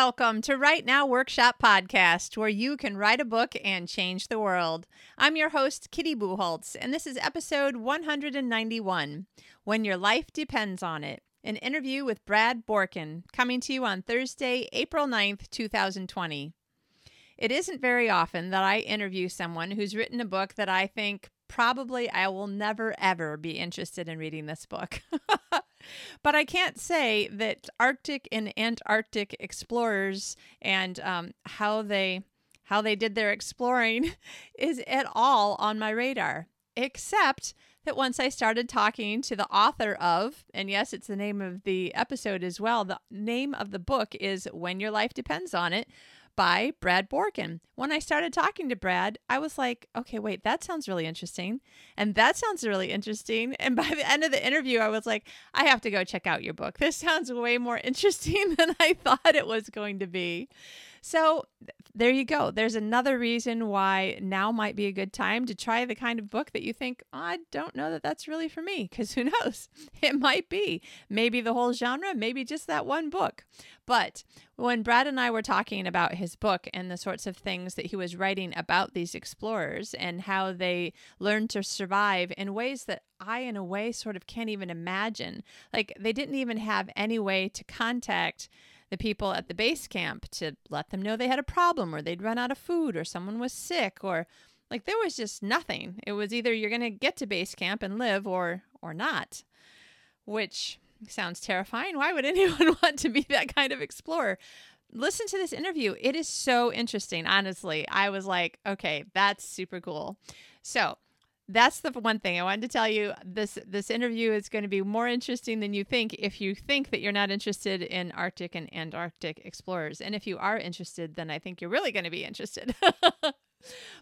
Welcome to Right Now Workshop Podcast, where you can write a book and change the world. I'm your host, Kitty Bucholtz, and this is episode 191 When Your Life Depends on It, an interview with Brad Borkin, coming to you on Thursday, April 9th, 2020. It isn't very often that I interview someone who's written a book that I think probably I will never, ever be interested in reading this book. but I can't say that Arctic and Antarctic explorers and um, how they how they did their exploring is at all on my radar, except that once I started talking to the author of, and yes, it's the name of the episode as well, the name of the book is When Your Life Depends on It by Brad Borkin. When I started talking to Brad, I was like, okay, wait, that sounds really interesting. And that sounds really interesting. And by the end of the interview, I was like, I have to go check out your book. This sounds way more interesting than I thought it was going to be. So there you go. There's another reason why now might be a good time to try the kind of book that you think, oh, I don't know that that's really for me, because who knows? It might be. Maybe the whole genre, maybe just that one book. But when Brad and I were talking about his book and the sorts of things that he was writing about these explorers and how they learned to survive in ways that I, in a way, sort of can't even imagine. Like they didn't even have any way to contact the people at the base camp to let them know they had a problem or they'd run out of food or someone was sick or like there was just nothing. It was either you're going to get to base camp and live or or not. Which sounds terrifying. Why would anyone want to be that kind of explorer? Listen to this interview. It is so interesting, honestly. I was like, okay, that's super cool. So, that's the one thing I wanted to tell you. This this interview is going to be more interesting than you think if you think that you're not interested in Arctic and Antarctic explorers. And if you are interested, then I think you're really going to be interested.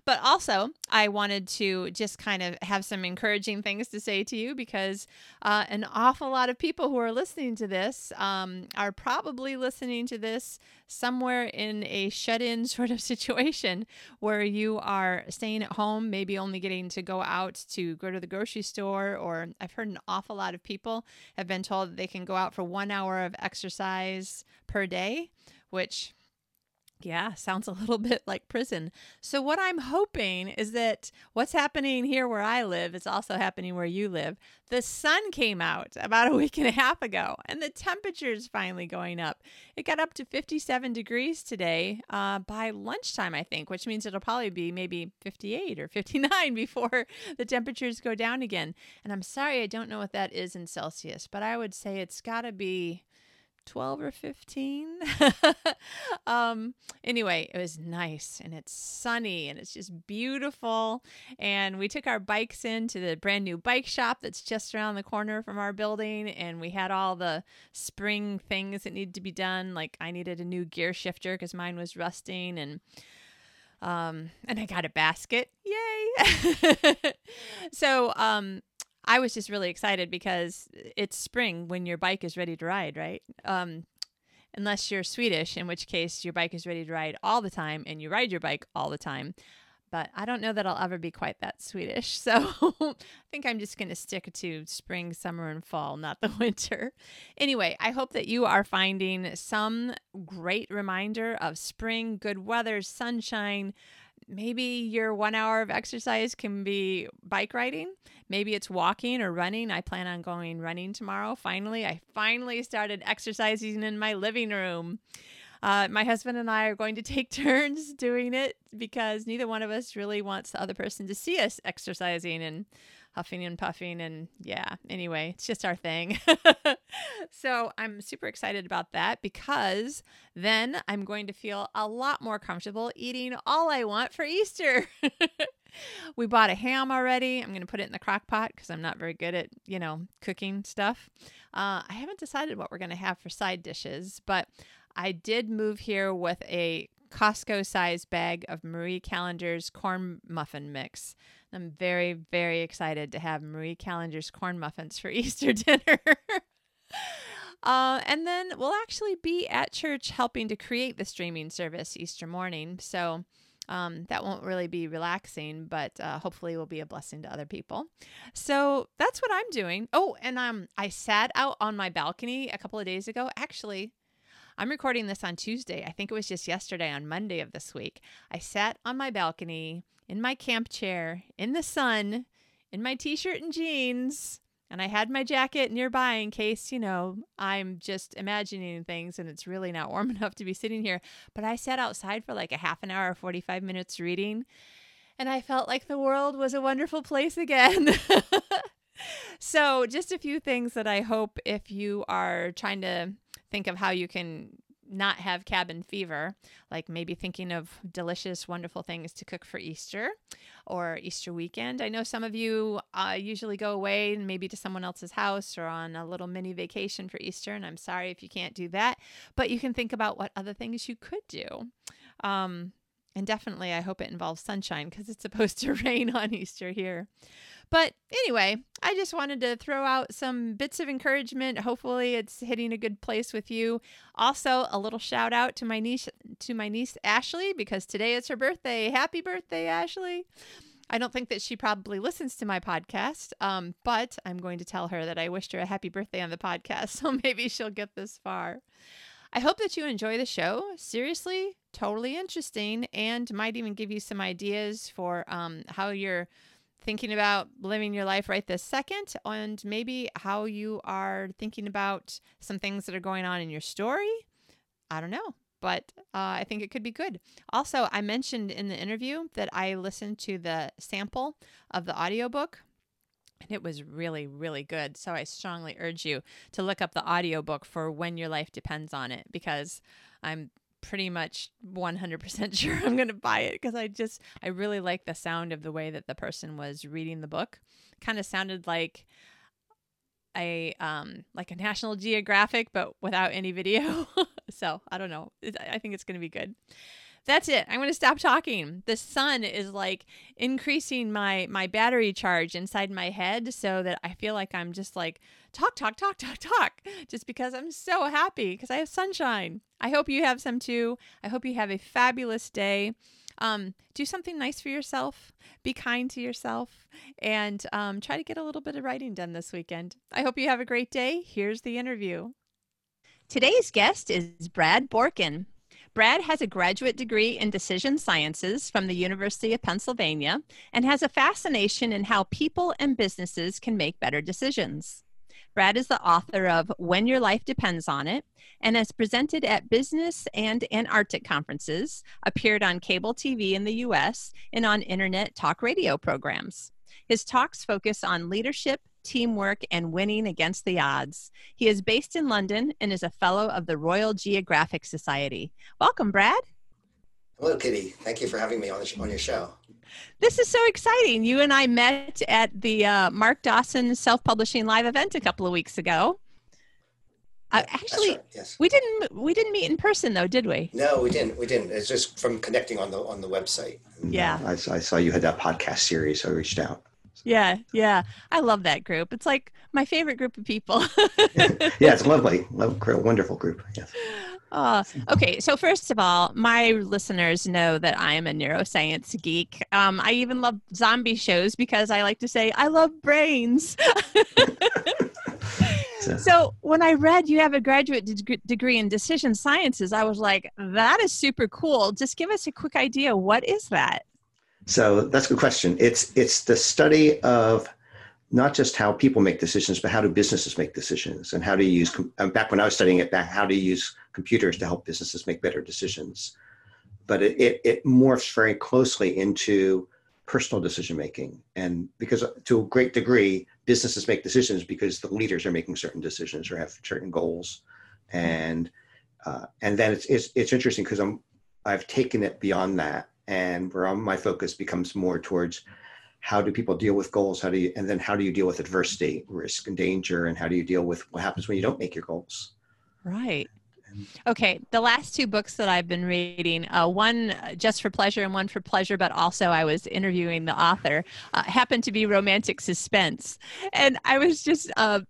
But also, I wanted to just kind of have some encouraging things to say to you because uh, an awful lot of people who are listening to this um, are probably listening to this somewhere in a shut in sort of situation where you are staying at home, maybe only getting to go out to go to the grocery store. Or I've heard an awful lot of people have been told that they can go out for one hour of exercise per day, which yeah, sounds a little bit like prison. So, what I'm hoping is that what's happening here where I live is also happening where you live. The sun came out about a week and a half ago, and the temperature is finally going up. It got up to 57 degrees today uh, by lunchtime, I think, which means it'll probably be maybe 58 or 59 before the temperatures go down again. And I'm sorry, I don't know what that is in Celsius, but I would say it's got to be 12 or 15. um, anyway, it was nice and it's sunny and it's just beautiful. And we took our bikes into the brand new bike shop that's just around the corner from our building. And we had all the spring things that needed to be done. Like I needed a new gear shifter because mine was rusting and um and I got a basket. Yay. so um I was just really excited because it's spring when your bike is ready to ride, right? Um, unless you're Swedish, in which case your bike is ready to ride all the time and you ride your bike all the time. But I don't know that I'll ever be quite that Swedish. So I think I'm just going to stick to spring, summer, and fall, not the winter. Anyway, I hope that you are finding some great reminder of spring, good weather, sunshine maybe your one hour of exercise can be bike riding. Maybe it's walking or running. I plan on going running tomorrow. Finally, I finally started exercising in my living room. Uh, my husband and I are going to take turns doing it because neither one of us really wants the other person to see us exercising. And huffing and puffing and yeah anyway it's just our thing so i'm super excited about that because then i'm going to feel a lot more comfortable eating all i want for easter we bought a ham already i'm going to put it in the crock pot because i'm not very good at you know cooking stuff uh, i haven't decided what we're going to have for side dishes but i did move here with a Costco sized bag of Marie Callender's corn muffin mix. I'm very, very excited to have Marie Callender's corn muffins for Easter dinner. uh, and then we'll actually be at church helping to create the streaming service Easter morning. So um, that won't really be relaxing, but uh, hopefully will be a blessing to other people. So that's what I'm doing. Oh, and um, I sat out on my balcony a couple of days ago. Actually, I'm recording this on Tuesday. I think it was just yesterday on Monday of this week. I sat on my balcony in my camp chair in the sun in my t shirt and jeans. And I had my jacket nearby in case, you know, I'm just imagining things and it's really not warm enough to be sitting here. But I sat outside for like a half an hour, 45 minutes reading, and I felt like the world was a wonderful place again. so, just a few things that I hope if you are trying to think of how you can not have cabin fever, like maybe thinking of delicious, wonderful things to cook for Easter or Easter weekend. I know some of you uh, usually go away and maybe to someone else's house or on a little mini vacation for Easter, and I'm sorry if you can't do that, but you can think about what other things you could do. Um, and definitely, I hope it involves sunshine because it's supposed to rain on Easter here. But anyway, I just wanted to throw out some bits of encouragement. Hopefully, it's hitting a good place with you. Also, a little shout out to my niece to my niece Ashley because today is her birthday. Happy birthday, Ashley! I don't think that she probably listens to my podcast, um, but I'm going to tell her that I wished her a happy birthday on the podcast, so maybe she'll get this far. I hope that you enjoy the show. Seriously, totally interesting, and might even give you some ideas for um, how you're thinking about living your life right this second and maybe how you are thinking about some things that are going on in your story. I don't know, but uh, I think it could be good. Also, I mentioned in the interview that I listened to the sample of the audiobook and it was really really good so i strongly urge you to look up the audiobook for when your life depends on it because i'm pretty much 100% sure I'm going to buy it because I just, I really like the sound of the way that the person was reading the book. Kind of sounded like a, um, like a National Geographic, but without any video. so I don't know. I think it's going to be good that's it. I'm going to stop talking. The sun is like increasing my my battery charge inside my head so that I feel like I'm just like talk talk talk talk talk just because I'm so happy because I have sunshine. I hope you have some too. I hope you have a fabulous day. Um, do something nice for yourself. Be kind to yourself, and um, try to get a little bit of writing done this weekend. I hope you have a great day. Here's the interview. Today's guest is Brad Borkin. Brad has a graduate degree in decision sciences from the University of Pennsylvania and has a fascination in how people and businesses can make better decisions. Brad is the author of When Your Life Depends on It and has presented at business and Antarctic conferences, appeared on cable TV in the US, and on internet talk radio programs. His talks focus on leadership, teamwork, and winning against the odds. He is based in London and is a fellow of the Royal Geographic Society. Welcome, Brad. Hello, Kitty. Thank you for having me on, the, on your show. This is so exciting. You and I met at the uh, Mark Dawson Self Publishing Live event a couple of weeks ago. Uh, actually, right. yes. we didn't we didn't meet in person though, did we? No, we didn't. We didn't. It's just from connecting on the on the website. Yeah, I, I saw you had that podcast series, so I reached out. Yeah, yeah. I love that group. It's like my favorite group of people. yeah, it's lovely. Love, wonderful group. Yes. Uh, okay, so first of all, my listeners know that I am a neuroscience geek. Um, I even love zombie shows because I like to say I love brains. so when I read you have a graduate de- degree in decision sciences, I was like, that is super cool. Just give us a quick idea. What is that? So that's a good question. It's it's the study of not just how people make decisions, but how do businesses make decisions, and how do you use. Back when I was studying it, back how do you use computers to help businesses make better decisions? But it it, it morphs very closely into personal decision making, and because to a great degree, businesses make decisions because the leaders are making certain decisions or have certain goals, and uh, and then it's it's, it's interesting because I'm I've taken it beyond that and where my focus becomes more towards how do people deal with goals? How do you and then how do you deal with adversity risk and danger and how do you deal with what happens when you don't make your goals? Right. Okay the last two books that i've been reading uh, one uh, just for pleasure and one for pleasure but also i was interviewing the author uh, happened to be romantic suspense. And i was just uh,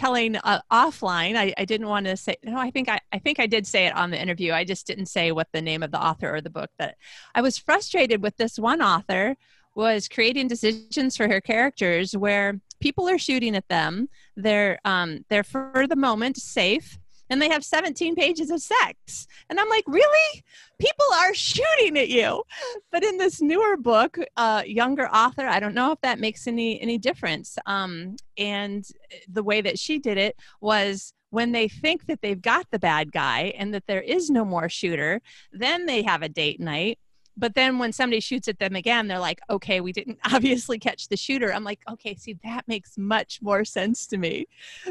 telling uh, offline I, I, didn't want to say no i think I, I think i did say it on the interview. I just didn't say what the name of the author or the book that i was frustrated with this one author was creating decisions for her characters where people are shooting at them. They're um, they're for the moment safe and they have 17 pages of sex. And I'm like, really? People are shooting at you. But in this newer book, uh, younger author, I don't know if that makes any any difference. Um, and the way that she did it was when they think that they've got the bad guy and that there is no more shooter, then they have a date night but then when somebody shoots at them again they're like okay we didn't obviously catch the shooter. I'm like okay see that makes much more sense to me.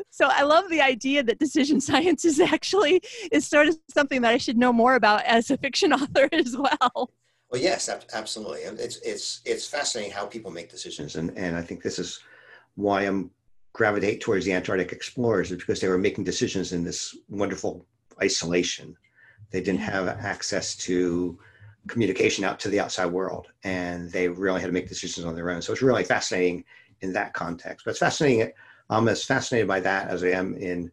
So i love the idea that decision science is actually is sort of something that i should know more about as a fiction author as well. Well yes absolutely it's it's it's fascinating how people make decisions and and i think this is why i'm gravitate towards the antarctic explorers is because they were making decisions in this wonderful isolation. They didn't have access to communication out to the outside world and they really had to make decisions on their own. So it's really fascinating in that context. But it's fascinating i'm as fascinated by that as i am in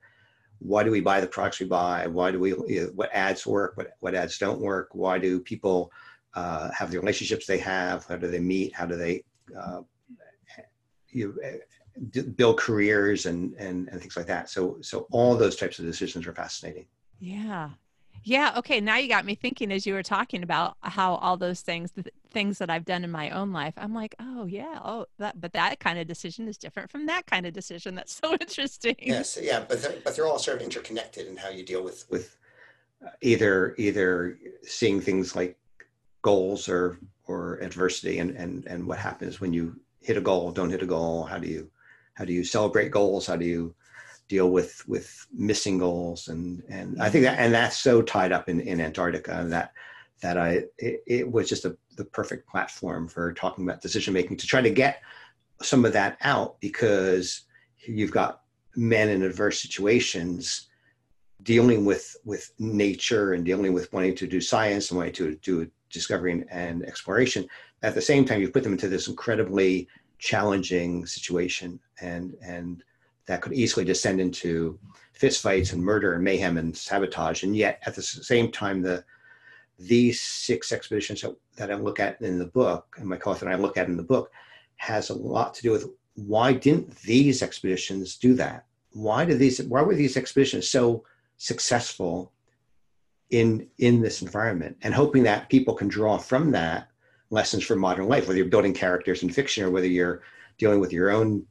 why do we buy the products we buy? Why do we what ads work? What, what ads don't work? Why do people uh, have the relationships they have? How do they meet? How do they uh, you build careers and, and and things like that? So so all those types of decisions are fascinating. Yeah yeah. Okay. Now you got me thinking as you were talking about how all those things, the things that I've done in my own life, I'm like, oh yeah, oh that, but that kind of decision is different from that kind of decision. That's so interesting. Yes. Yeah. But but they're all sort of interconnected in how you deal with with uh, either either seeing things like goals or or adversity and and and what happens when you hit a goal, don't hit a goal. How do you how do you celebrate goals? How do you deal with with missing goals and and I think mm-hmm. that and that's so tied up in in Antarctica that that I it, it was just a, the perfect platform for talking about decision making to try to get some of that out because you've got men in adverse situations dealing with with nature and dealing with wanting to do science and wanting to do discovery and exploration. At the same time you put them into this incredibly challenging situation and and that could easily descend into fistfights and murder and mayhem and sabotage. And yet, at the same time, the these six expeditions that, that I look at in the book, and my co-author and I look at in the book, has a lot to do with why didn't these expeditions do that? Why did these? Why were these expeditions so successful in in this environment? And hoping that people can draw from that lessons for modern life, whether you're building characters in fiction or whether you're dealing with your own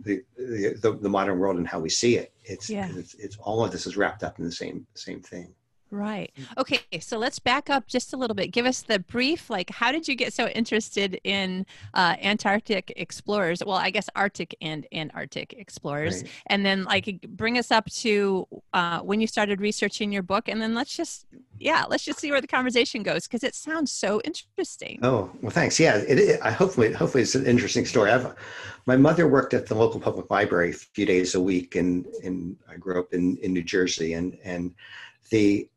the, the, the modern world and how we see it. It's, yeah. it's, it's all of this is wrapped up in the same same thing. Right. Okay. So let's back up just a little bit. Give us the brief. Like, how did you get so interested in uh, Antarctic explorers? Well, I guess Arctic and Antarctic explorers, right. and then like bring us up to uh, when you started researching your book, and then let's just yeah, let's just see where the conversation goes because it sounds so interesting. Oh well, thanks. Yeah, it, it, I hopefully hopefully it's an interesting story. I've, my mother worked at the local public library a few days a week, and and I grew up in in New Jersey, and and the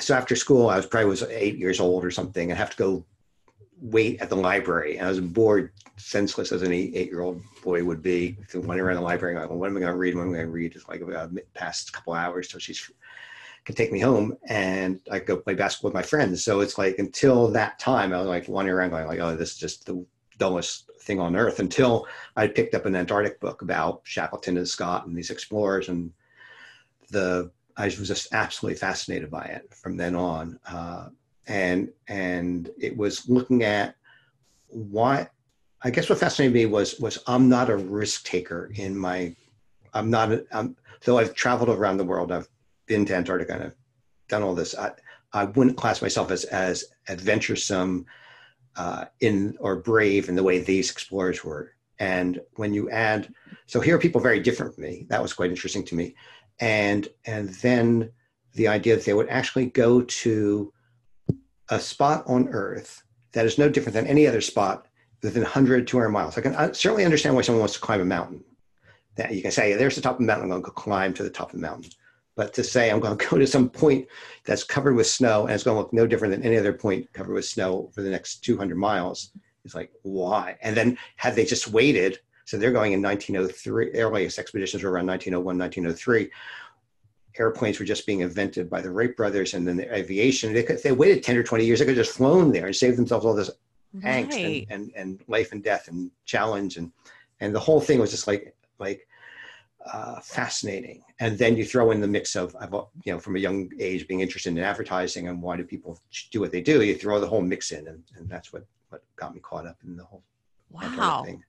so after school, I was probably was eight years old or something, and have to go wait at the library. And I was bored, senseless as any eight-year-old boy would be, wandering around the library. Going, well, what am I going to read? What am I going to read? It's like uh, about past a couple hours till she's can take me home, and I go play basketball with my friends. So it's like until that time, I was like wandering around, going like, oh, this is just the dullest thing on earth. Until I picked up an Antarctic book about Shackleton and Scott and these explorers and the I was just absolutely fascinated by it from then on. Uh, and and it was looking at why I guess what fascinated me was was I'm not a risk taker in my I'm not a, I'm, though I've traveled around the world I've been to Antarctica and I've done all this I I wouldn't class myself as as adventuresome uh, in or brave in the way these explorers were. And when you add so here are people very different from me. That was quite interesting to me and and then the idea that they would actually go to a spot on Earth that is no different than any other spot within 100, 200 miles. I can certainly understand why someone wants to climb a mountain. That you can say, there's the top of the mountain, I'm going to go climb to the top of the mountain. But to say I'm going to go to some point that's covered with snow and it's going to look no different than any other point covered with snow for the next 200 miles is like, why? And then had they just waited so they're going in 1903. Earliest expeditions were around 1901, 1903. Airplanes were just being invented by the Wright brothers, and then the aviation. They could, they waited 10 or 20 years. They could have just flown there and saved themselves all this right. angst and, and, and life and death and challenge and and the whole thing was just like like uh, fascinating. And then you throw in the mix of, you know, from a young age being interested in advertising and why do people do what they do? You throw the whole mix in, and, and that's what what got me caught up in the whole wow thing.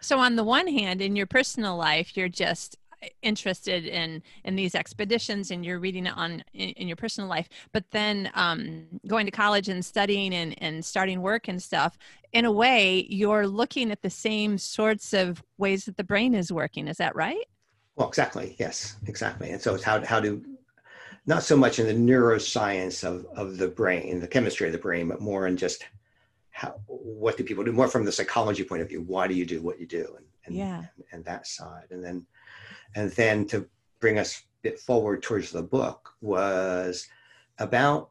So on the one hand, in your personal life, you're just interested in in these expeditions and you're reading it on in, in your personal life. But then um, going to college and studying and, and starting work and stuff in a way you're looking at the same sorts of ways that the brain is working. Is that right? Well exactly. Yes exactly. And so it's how, how to not so much in the neuroscience of, of the brain the chemistry of the brain but more in just how what do people do? More from the psychology point of view why do you do what you do? And, and yeah. and, and that side. And then and then to bring us a bit forward towards the book was about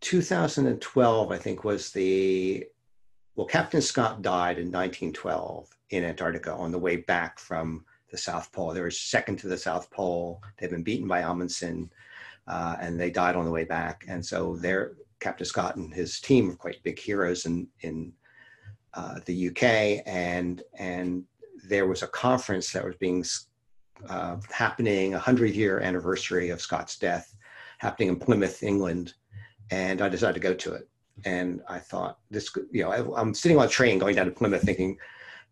2012 i think was the well captain scott died in 1912 in antarctica on the way back from the south pole. They were second to the south pole. They'd been beaten by amundsen uh, and they died on the way back. And so their captain scott and his team are quite big heroes in in uh, the uk and and there was a conference that was being uh, happening, a hundred year anniversary of Scott's death, happening in Plymouth, England, and I decided to go to it. And I thought this, you know, I, am sitting on a train going down to Plymouth, thinking,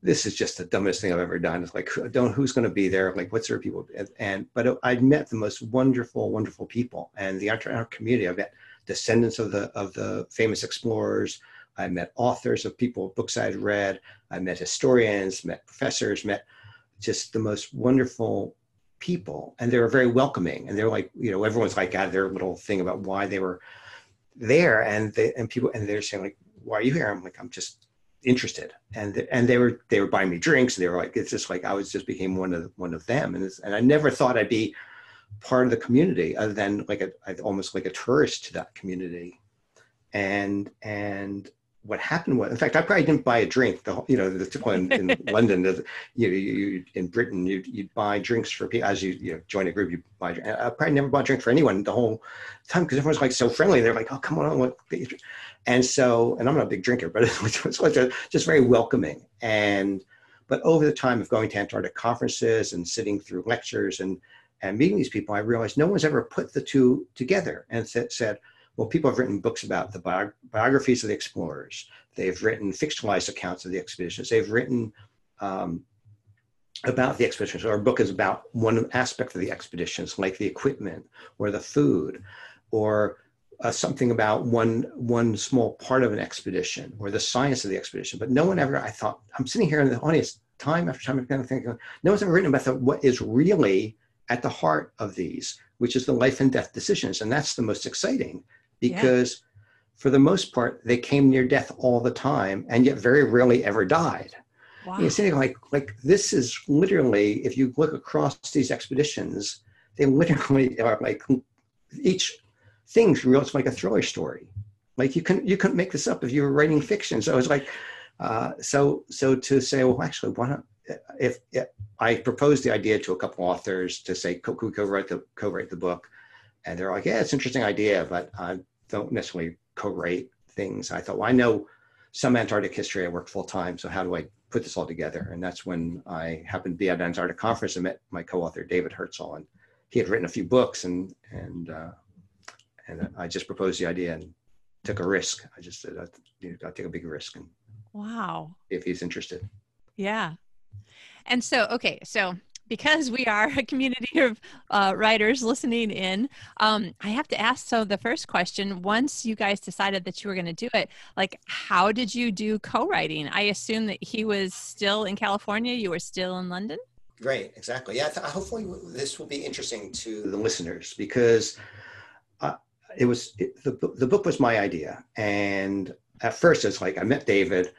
this is just the dumbest thing I've ever done. It's like, don't who's going to be there? Like, what's there people? And, but I met the most wonderful, wonderful people, and the our community. I met descendants of the of the famous explorers. I met authors of people books I'd read. I met historians, met professors, met just the most wonderful people. And they were very welcoming. And they're like you know everyone's like got their little thing about why they were there. And they and people and they're saying like why are you here? I'm like i'm just interested. And and they were they were buying me drinks. And they were like it's just like i was just became one of one of them. And and i never thought i'd be part of the community other than like a almost like a tourist to that community and and what happened was, in fact, I probably didn't buy a drink. The you know, the typical in, in London, the, you, know you in Britain, you'd, you'd buy drinks for people as you you know, join a group. You buy. I probably never bought a drink for anyone the whole time because everyone's like so friendly. They're like, oh come on, what? And so, and I'm not a big drinker, but it was, just very welcoming. And but over the time of going to Antarctic conferences and sitting through lectures and and meeting these people, I realized no one's ever put the two together and said well, people have written books about the bi- biographies of the explorers. They've written fictionalized accounts of the expeditions. They've written um, about the expeditions. Our book is about one aspect of the expeditions, like the equipment or the food, or uh, something about one one small part of an expedition or the science of the expedition. But no one ever. I thought I'm sitting here in the audience time after time, of thinking, no one's ever written about the, what is really at the heart of these, which is the life and death decisions, and that's the most exciting because yeah. for the most part they came near death all the time and yet very rarely ever died. Wow. you see like like this is literally if you look across these expeditions they literally are like each thing's real. It's like a thriller story. Like you can you couldn't make this up if you were writing fiction. So it's like uh, so so to say well actually why not if, if, I proposed the idea to a couple authors to say could we co-write the co-write the book, and they're like, yeah, it's an interesting idea, but I don't necessarily co-write things. I thought, well, I know some Antarctic history. I work full time, so how do I put this all together? And that's when I happened to be at an Antarctic conference and met my co-author David Hirzel, and he had written a few books, and and uh, and I just proposed the idea and took a risk. I just said, I'll, you know, I'll take a big risk and wow, if he's interested. Yeah. And so, okay, so because we are a community of uh, writers listening in, um, I have to ask. So, the first question once you guys decided that you were going to do it, like, how did you do co writing? I assume that he was still in California, you were still in London? Great, exactly. Yeah, th- hopefully this will be interesting to the listeners because uh, it was it, the, the book was my idea. And at first, it's like I met David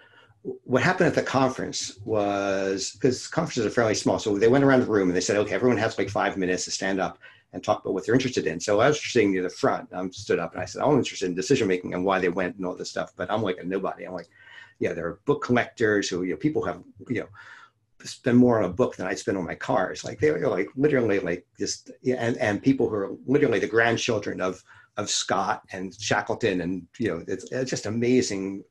what happened at the conference was because conferences are fairly small. So they went around the room and they said, okay, everyone has like five minutes to stand up and talk about what they're interested in. So I was sitting near the front. I stood up and I said, I'm interested in decision making and why they went and all this stuff. But I'm like a nobody. I'm like, yeah, there are book collectors who, you know, people have, you know, spend more on a book than I spend on my cars. Like they're like literally like just, and, and people who are literally the grandchildren of, of Scott and Shackleton. And, you know, it's, it's just amazing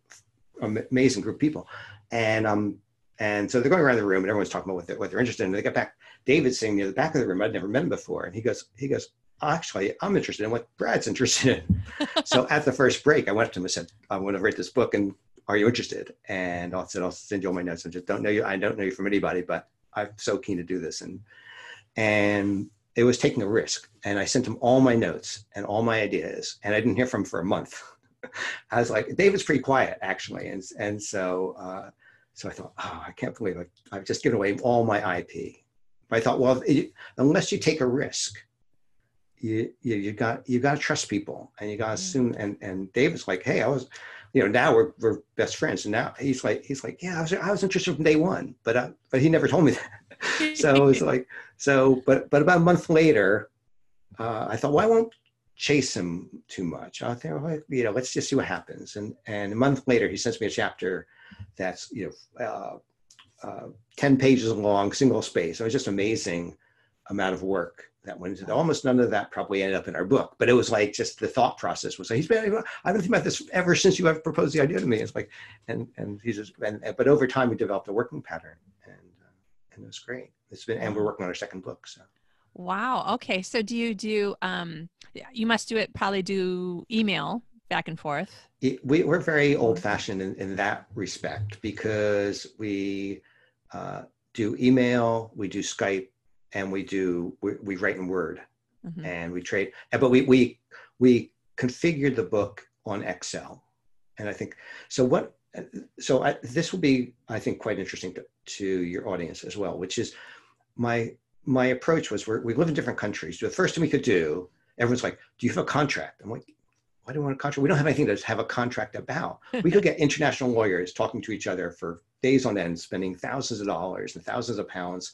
amazing group of people. And um, And so they're going around the room and everyone's talking about what they're, what they're interested in. And they get back, David's sitting near the back of the room. I'd never met him before. And he goes, he goes, actually, I'm interested in what Brad's interested in. so at the first break, I went up to him and said, I want to write this book and are you interested? And I said, I'll send you all my notes. I just don't know you. I don't know you from anybody, but I'm so keen to do this. And, and it was taking a risk. And I sent him all my notes and all my ideas. And I didn't hear from him for a month. I was like, David's pretty quiet actually. And, and so, uh, so I thought, oh, I can't believe it. I've just given away all my IP. But I thought, well, it, unless you take a risk, you you, you got you got to trust people, and you got to assume. And and David's like, hey, I was, you know, now we're we're best friends, and now he's like he's like, yeah, I was I was interested from day one, but uh, but he never told me that. so it was like so, but but about a month later, uh, I thought, why won't chase him too much. I think, well, you know, let's just see what happens. And and a month later, he sends me a chapter that's you know uh, uh, 10 pages long single space it was just amazing amount of work that went into almost none of that probably ended up in our book but it was like just the thought process was like he's been i've been thinking about this ever since you ever proposed the idea to me. It's like and and he's just and, but over time we developed a working pattern and uh, and it was great. It's been and we're working on our second book so wow okay so do you do um you must do it probably do email back and forth? It, we, are very old fashioned in, in, that respect because we uh, do email, we do Skype, and we do we, we write in Word, mm-hmm. and we trade. But we we we configured the book on Excel, and I think so. What so I, this will be I think quite interesting to, to your audience as well, which is my my approach was we live in different countries. The first thing we could do, everyone's like, "Do you have a contract?" I'm like, why do we want a contract? We don't have anything to have a contract about. We could get international lawyers talking to each other for days on end, spending thousands of dollars and thousands of pounds,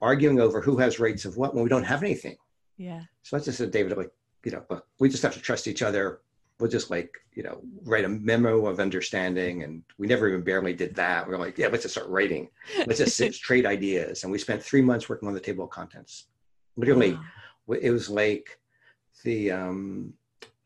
arguing over who has rights of what when we don't have anything. Yeah. So I just said, David, like, you know, but we just have to trust each other. We'll just like, you know, write a memo of understanding. And we never even barely did that. We are like, yeah, let's just start writing. Let's just trade ideas. And we spent three months working on the table of contents. Literally, wow. it was like the, um,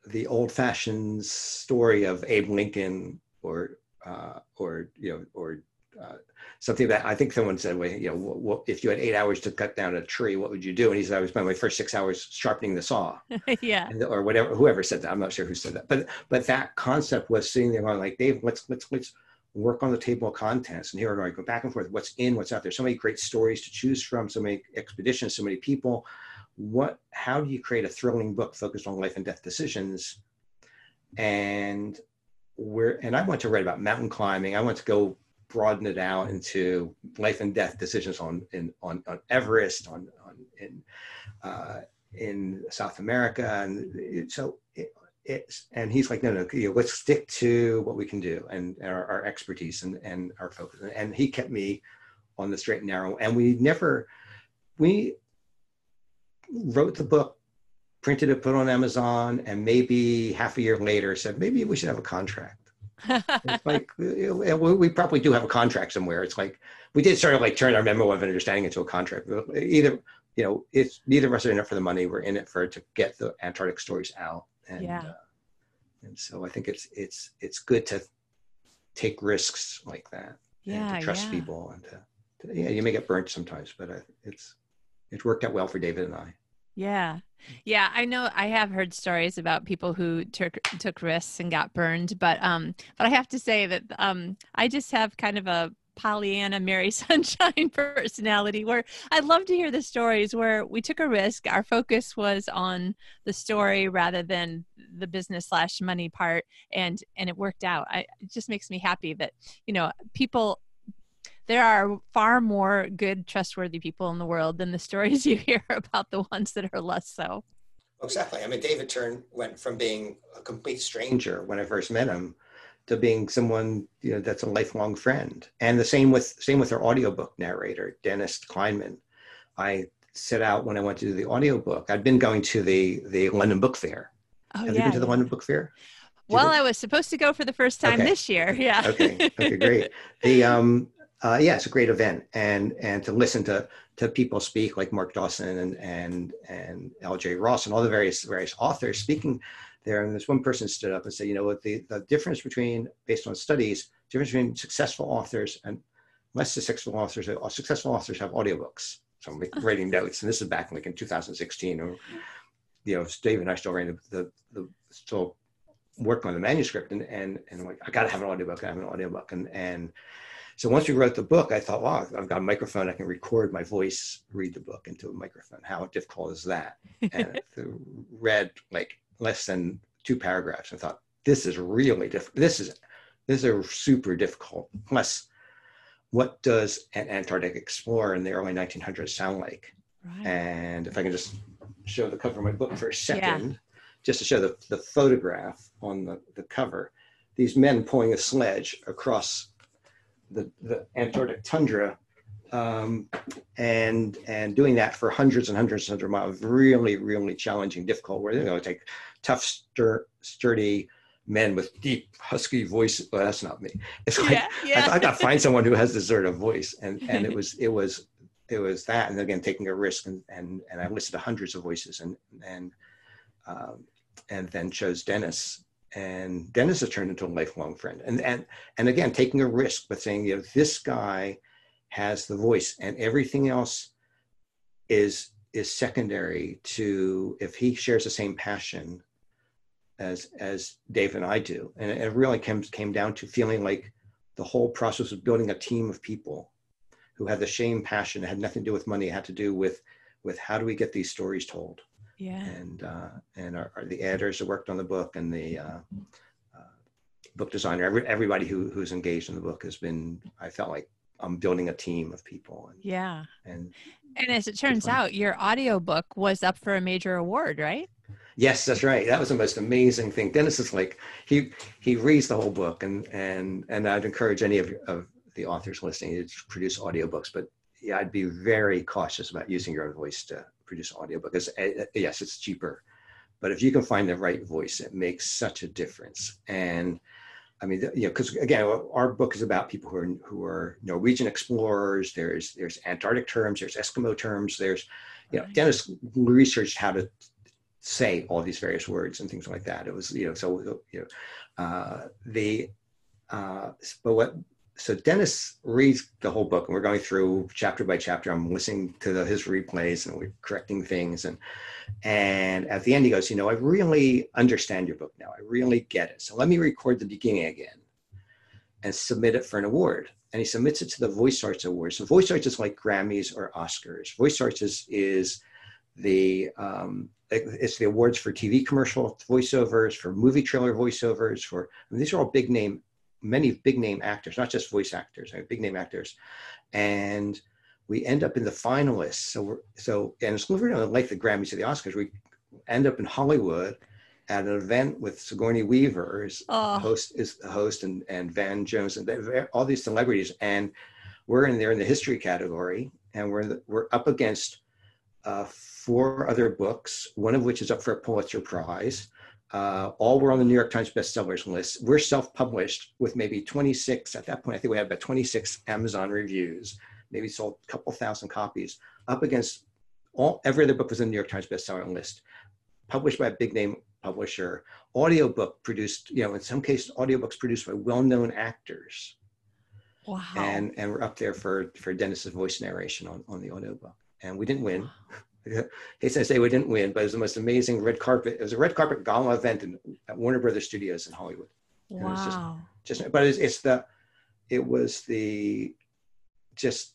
the old-fashioned story of Abe Lincoln or uh, or you know or uh, something that I think someone said, well, you know, what, if you had eight hours to cut down a tree, what would you do? And he said, I would spend my first six hours sharpening the saw. yeah. And, or whatever, whoever said that. I'm not sure who said that, but, but that concept was sitting there going like, Dave, let's, let's, let's work on the table of contents. And here we go back and forth. What's in, what's out there. So many great stories to choose from, so many expeditions, so many people what how do you create a thrilling book focused on life and death decisions and where and i want to write about mountain climbing i want to go broaden it out into life and death decisions on in on, on everest on on in uh, in south america. And it, so it, it's and he's like no no you know, let's stick to what we can do and our, our expertise and and our focus. And he kept me on the straight and narrow. And we never we wrote the book, printed it, put on Amazon, and maybe half a year later said, maybe we should have a contract. It's like we probably do have a contract somewhere. It's like we did sort of like turn our memo of understanding into a contract. Either you know, it's neither of us are in it for the money. We're in it for to get the Antarctic stories out. And, yeah. Uh, and so I think it's it's it's good to take risks like that. Yeah. And to trust yeah. people and to, to, yeah, you may get burnt sometimes, but uh, it's it worked out well for David and I. Yeah. Yeah, I know I have heard stories about people who took took risks and got burned, but um but I have to say that um I just have kind of a Pollyanna Mary Sunshine personality where I love to hear the stories where we took a risk. Our focus was on the story rather than the business slash money part and and it worked out. I, it just makes me happy that, you know, people there are far more good, trustworthy people in the world than the stories you hear about the ones that are less so. Exactly. I mean, David Turn went from being a complete stranger when I first met him to being someone you know that's a lifelong friend. And the same with same with our audiobook narrator, Dennis Kleinman. I set out when I went to do the audiobook. I'd been going to the the London Book Fair. Oh, Have yeah, you been to the yeah. London Book Fair? well, I was supposed to go for the first time okay. this year. Yeah. okay. Okay. Great. The um, uh, yeah, it's a great event, and and to listen to to people speak like Mark Dawson and and and L.J. Ross and all the various various authors speaking there. And this one person stood up and said, you know what, the the difference between based on studies, difference between successful authors and less successful authors, uh, successful authors have audiobooks. So I'm writing notes, and this is back like in 2016. Or, you know, Dave and I still writing the, the, the still work on the manuscript, and and and I'm like, I got to have an audiobook. I have an audiobook, and and so once we wrote the book, I thought, wow, I've got a microphone. I can record my voice, read the book into a microphone. How difficult is that? And read like less than two paragraphs. I thought, this is really difficult. This is this is super difficult. Plus, what does an Antarctic explorer in the early 1900s sound like? Right. And if I can just show the cover of my book for a second, yeah. just to show the, the photograph on the, the cover, these men pulling a sledge across the, the Antarctic tundra um, and and doing that for hundreds and hundreds and hundreds of miles, really, really challenging, difficult. Where you know, take tough, stur- sturdy men with deep, husky voices. Well, that's not me. It's like yeah, yeah. I, I got to find someone who has this sort of voice, and and it was it was it was that, and again taking a risk, and and and I listened to hundreds of voices, and and um, and then chose Dennis and Dennis has turned into a lifelong friend. And and and again, taking a risk, but saying, you know, this guy has the voice, and everything else is is secondary to if he shares the same passion as as Dave and I do. And it really came came down to feeling like the whole process of building a team of people who had the same passion. It had nothing to do with money. It had to do with with how do we get these stories told yeah. And uh, and our, our, the editors that worked on the book and the uh, uh, book designer, every, everybody who who's engaged in the book has been. I felt like I'm building a team of people. And, yeah. And and as it turns out, your audiobook was up for a major award, right? Yes, that's right. That was the most amazing thing. Dennis is like he he reads the whole book, and and and I'd encourage any of, of the authors listening to produce audiobooks, but yeah, I'd be very cautious about using your own voice to produce audio because uh, yes, it's cheaper, but if you can find the right voice, it makes such a difference. And I mean, you know, because again, our book is about people who are who are Norwegian explorers. There's there's Antarctic terms, there's Eskimo terms, there's you know, Dennis researched how to say all these various words and things like that. It was you know, so you know, uh, the uh, but what so Dennis reads the whole book, and we're going through chapter by chapter. I'm listening to the, his replays, and we're correcting things. And and at the end, he goes, "You know, I really understand your book now. I really get it. So let me record the beginning again, and submit it for an award." And he submits it to the Voice Arts Awards. So Voice Arts is like Grammys or Oscars. Voice Arts is is the um, it's the awards for TV commercial voiceovers, for movie trailer voiceovers, for I mean, these are all big name many big name actors, not just voice actors, big name actors, and we end up in the finalists. So we're so and it's like the Grammys or the Oscars. We end up in Hollywood at an event with Sigourney Weaver is oh. host is the host and and Van Jones and all these celebrities and we're in there in the history category and we're the, we're up against uh, four other books, one of which is up for a Pulitzer Prize. Uh, all were on the New York Times bestsellers list. We're self-published with maybe 26, at that point, I think we had about 26 Amazon reviews, maybe sold a couple thousand copies, up against all, every other book was in the New York Times bestseller list, published by a big name publisher, audiobook produced, you know, in some cases, audiobooks produced by well-known actors. Wow. And, and we're up there for, for Dennis's voice narration on, on the audiobook. And we didn't win. Wow. Hey, say we didn't win, but it was the most amazing red carpet. It was a red carpet gala event in, at Warner Brothers Studios in Hollywood. Wow. Just, just, but it's, it's the, it was the, just,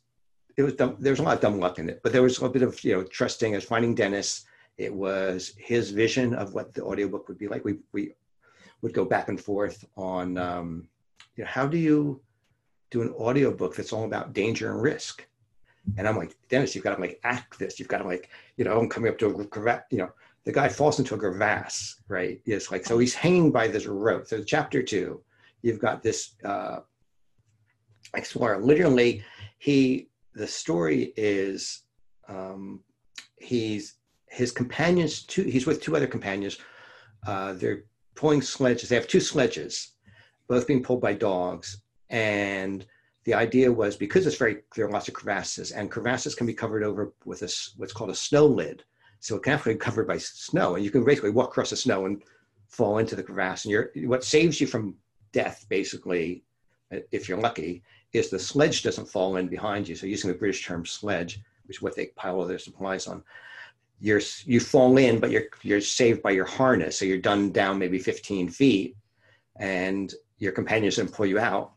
it was dumb, there was a lot of dumb luck in it, but there was a bit of, you know, trusting as finding Dennis. It was his vision of what the audiobook would be like. We, we would go back and forth on, um, you know, how do you do an audiobook that's all about danger and risk? And I'm like, Dennis, you've got to like act this. You've got to like, you know, I'm coming up to a crevasse, you know, the guy falls into a crevasse, right? It's like, so he's hanging by this rope. So chapter two, you've got this uh, explorer. Literally, he, the story is um, he's, his companions, two, he's with two other companions. Uh, they're pulling sledges. They have two sledges, both being pulled by dogs. And the idea was because it's very there are lots of crevasses and crevasses can be covered over with a, what's called a snow lid so it can actually be covered by snow and you can basically walk across the snow and fall into the crevasse and you're what saves you from death basically uh, if you're lucky is the sledge doesn't fall in behind you. So using the British term sledge, which is what they pile all their supplies on, you're you fall in, but you're you're saved by your harness. So you're done down maybe 15 feet, and your companions then pull you out.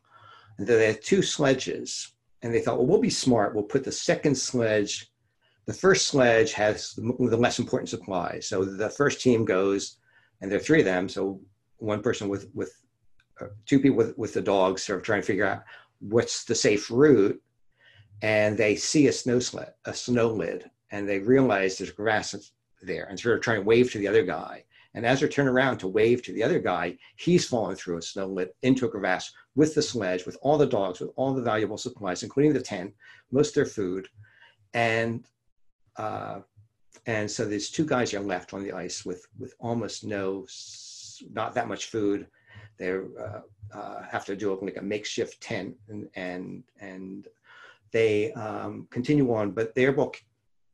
They had two sledges, and they thought, well, we'll be smart. We'll put the second sledge. The first sledge has the, the less important supplies. So the first team goes, and there are three of them. So one person with with uh, two people with, with the dogs sort of trying to figure out what's the safe route and they see a snow sled a snow lid and they realize there's grass there and sort of trying to wave to the other guy and as they turn around to wave to the other guy he's fallen through a snow lid into a crevasse with the sledge with all the dogs with all the valuable supplies including the tent most of their food. And uh, and so these two guys are left on the ice with with almost no not that much food. They uh, uh, have to do like a makeshift tent and and and they um, continue on, but they're both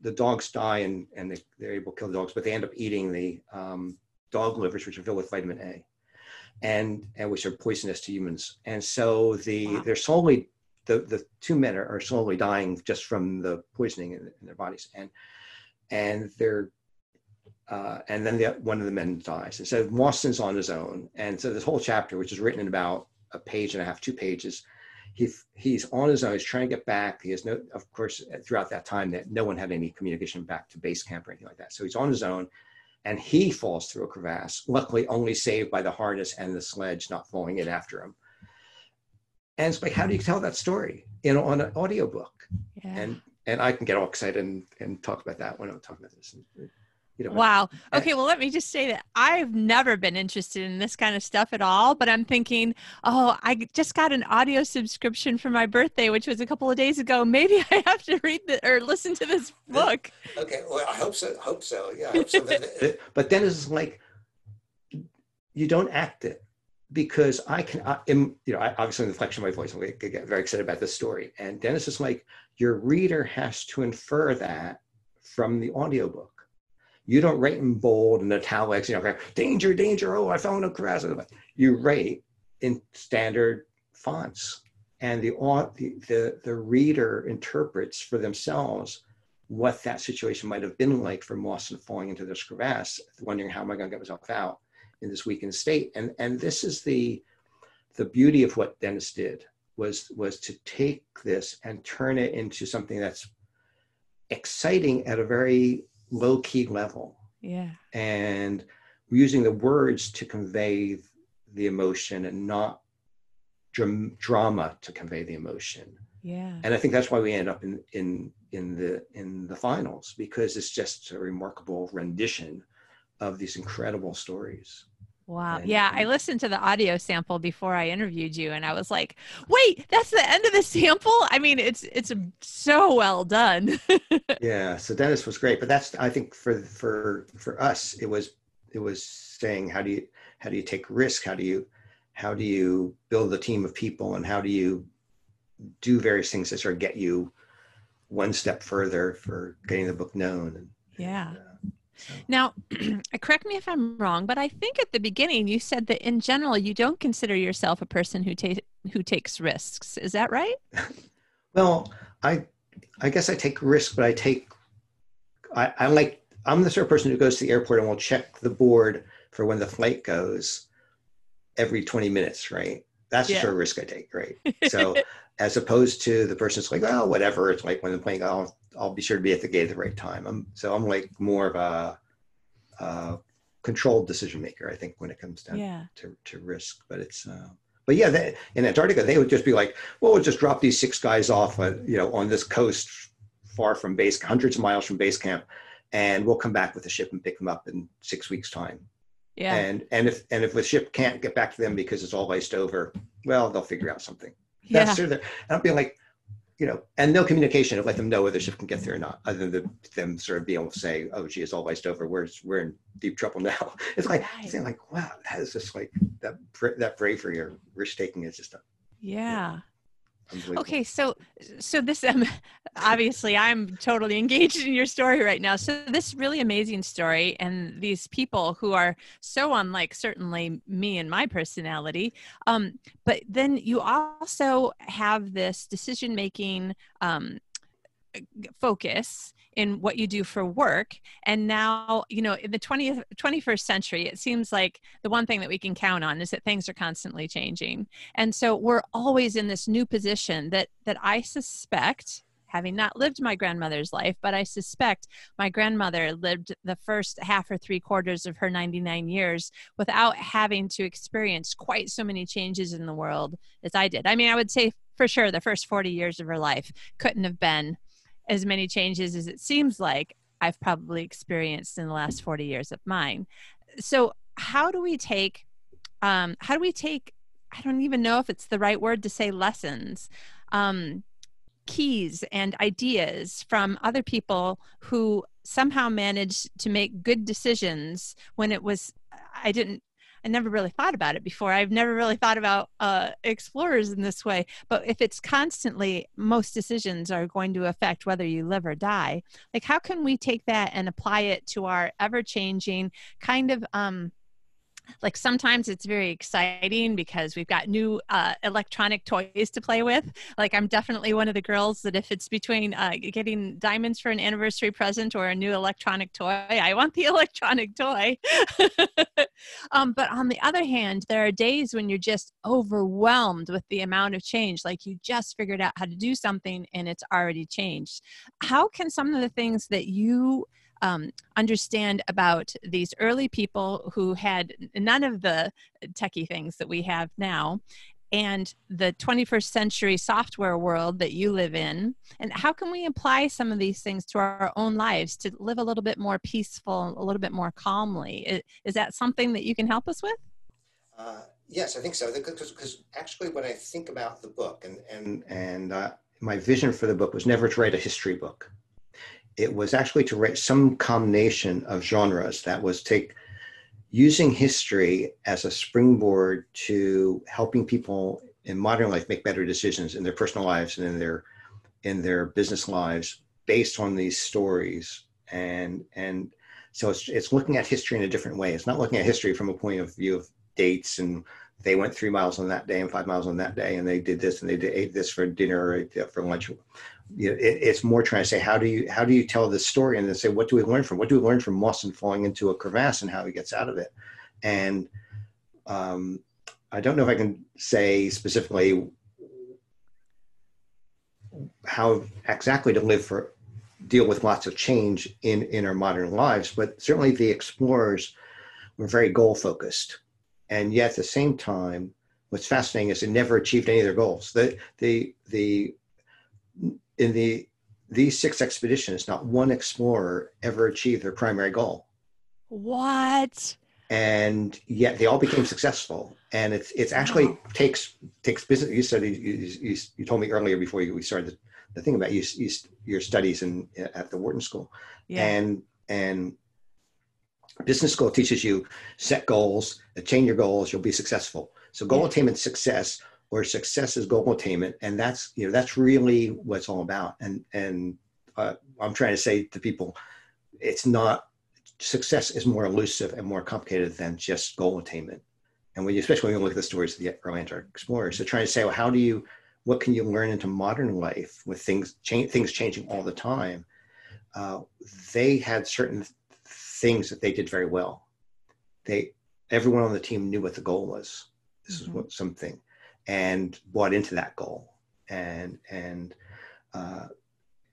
the dogs die and and they, they're able to kill the dogs, but they end up eating the um, dog livers, which are filled with vitamin A, and and which are poisonous to humans. And so the wow. they're slowly the the two men are, are slowly dying just from the poisoning in, in their bodies, and and they're uh, and then the, one of the men dies. And so Mawson's on his own. And so this whole chapter, which is written in about a page and a half, two pages, he, he's on his own. He's trying to get back. He has no, of course, throughout that time that no one had any communication back to base camp or anything like that. So he's on his own and he falls through a crevasse, luckily only saved by the harness and the sledge not falling in after him. And it's like, how do you tell that story in on an audiobook? Yeah. And and I can get all excited and, and talk about that when I'm talking about this you know wow. Eh. Okay well let me just say that i've never been interested in this kind of stuff at all but i'm thinking oh i just got an audio subscription for my birthday which was a couple of days ago. Maybe i have to read the or listen to this eh, eh, book. okay. Well i hope so hope so. Yeah hope so. but then it's like you don't act it because I can, I am, you know, I, obviously in the flexion of my voice, I get very excited about this story. And Dennis is like, your reader has to infer that from the audiobook. You don't write in bold and italics, you know, danger, danger, oh, I found a crevasse. You write in standard fonts. And the, the, the reader interprets for themselves what that situation might have been like for Mawson falling into this crevasse, wondering how am I going to get myself out in this weakened state. And, and this is the, the beauty of what Dennis did was, was to take this and turn it into something that's exciting at a very low key level. Yeah. And using the words to convey the emotion and not dram- drama to convey the emotion. Yeah. And I think that's why we end up in in in the in the finals because it's just a remarkable rendition of these incredible stories. Wow. And, yeah, I listened to the audio sample before I interviewed you and I was like, "Wait, that's the end of the sample?" I mean, it's it's so well done. yeah, so Dennis was great, but that's I think for for for us it was it was saying how do you how do you take risk? How do you how do you build a team of people and how do you do various things that sort of get you one step further for getting the book known and yeah. And, uh, now, correct me if I'm wrong, but I think at the beginning you said that in general you don't consider yourself a person who takes who takes risks. Is that right? well, I I guess I take risks, but I take I, I like I'm the sort of person who goes to the airport and will check the board for when the flight goes every 20 minutes, right? That's yeah. the sort of risk I take, right? So as opposed to the person that's like, oh, whatever. It's like when the plane, I'll, I'll be sure to be at the gate at the right time. I'm, so I'm like more of a, a controlled decision maker, I think, when it comes down yeah. to, to risk. But it's, uh, but yeah, they, in Antarctica, they would just be like, well, we'll just drop these six guys off, uh, you know, on this coast far from base, hundreds of miles from base camp, and we'll come back with the ship and pick them up in six weeks' time. Yeah. And and if and if the ship can't get back to them because it's all iced over, well, they'll figure out something. That's yeah. sort of, and I'll be like, you know, and no communication to let them know whether the ship can get there or not, other than them sort of being able to say, "Oh, gee, it's all iced over. We're we're in deep trouble now." It's like right. like, wow, that is just like that that bravery or risk taking is just a yeah. Okay, so so this um obviously I'm totally engaged in your story right now. So this really amazing story and these people who are so unlike certainly me and my personality. Um, but then you also have this decision making um, focus in what you do for work and now you know in the 20th 21st century it seems like the one thing that we can count on is that things are constantly changing and so we're always in this new position that that i suspect having not lived my grandmother's life, but I suspect my grandmother lived the first half or three quarters of her 99 years without having to experience quite so many changes in the world as I did. I mean, I would say for sure the first 40 years of her life couldn't have been as many changes as it seems like I've probably experienced in the last 40 years of mine. So, how do we take, um, how do we take, I don't even know if it's the right word to say lessons, um, keys and ideas from other people who somehow managed to make good decisions when it was, I didn't I never really thought about it before. I've never really thought about uh, explorers in this way. But if it's constantly, most decisions are going to affect whether you live or die. Like, how can we take that and apply it to our ever changing kind of um, like sometimes it's very exciting because we've got new uh, electronic toys to play with. Like i'm definitely one of the girls that if it's between uh, getting diamonds for an anniversary present or a new electronic toy i want the electronic toy. Um, but on the other hand there are days when you're just overwhelmed with the amount of change like you just figured out how to do something and it's already changed. How can some of the things that you um, understand about these early people who had none of the techie things that we have now and the 21st century software world that you live in and how can we apply some of these things to our own lives to live a little bit more peaceful a little bit more calmly? Is, that something that you can help us with? Uh, yes i think so. Because actually when i think about the book and and and uh, my vision for the book was never to write a history book it was actually to write some combination of genres that was take using history as a springboard to helping people in modern life make better decisions in their personal lives and in their in their business lives based on these stories. And and so it's it's looking at history in a different way. It's not looking at history from a point of view of dates and they went three miles on that day and five miles on that day and they did this and they did, ate this for dinner or for lunch. You know, it, it's more trying to say how do you how do you tell this story? And then say what do we learn from? What do we learn from Mawson falling into a crevasse and how he gets out of it? And um, I don't know if I can say specifically how exactly to live for deal with lots of change in in our modern lives but certainly the explorers were very goal focused and yet at the same time what's fascinating is they never achieved any of their goals the the the in the these six expeditions, not one explorer ever achieved their primary goal. What? And yet they all became successful. And it's it's actually wow. takes takes business. You said you, you, you, told me earlier before we started the, the thing about you, you, your studies in at the Wharton School, yeah. and and business school teaches you set goals, attain your goals, you'll be successful. So goal yeah. attainment success or success is goal attainment and that's you know that's really what it's all about and and uh, i'm trying to say to people it's not success is more elusive and more complicated than just goal attainment and when you especially when you look at the stories of the early antarctic explorers so trying to say well how do you what can you learn into modern life with things change things changing all the time uh, they had certain things that they did very well they everyone on the team knew what the goal was this mm-hmm. is what something and bought into that goal. And and uh,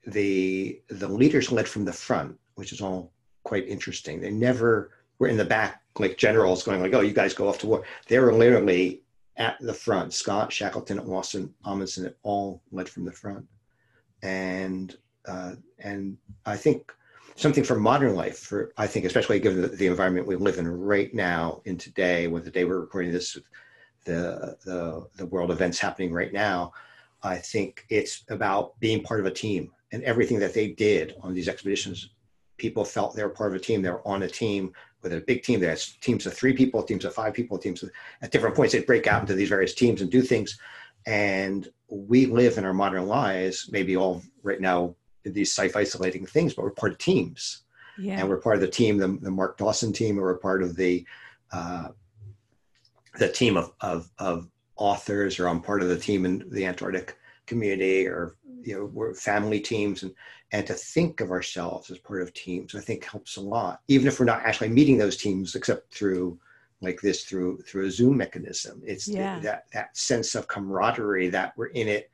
the the leaders led from the front, which is all quite interesting. They never were in the back like generals going like, "Oh, you guys go off to war." They were literally at the front. Scott, Shackleton, and Mawson, Amundsen, all led from the front, and uh, and I think something for modern life for I think especially given the, the, environment we live in right now in today, with the day we're recording this the, the, the world events happening right now, I think it's about being part of a team and everything that they did on these expeditions. People felt they were part of a team. They were on a team with a big team. There's teams of three people, teams of five people, teams of, at different points. They'd break out into these various teams and do things. And we live in our modern lives, maybe all right now these self-isolating things, but we're part of teams. Yeah. And we're part of the team, the, the Mark Dawson team, or we're part of the uh, the team of, of, of authors, or I'm part of the team in the Antarctic community, or you know, we're family teams, and and to think of ourselves as part of teams, I think helps a lot, even if we're not actually meeting those teams, except through like this through through a Zoom mechanism. It's yeah. that that sense of camaraderie that we're in it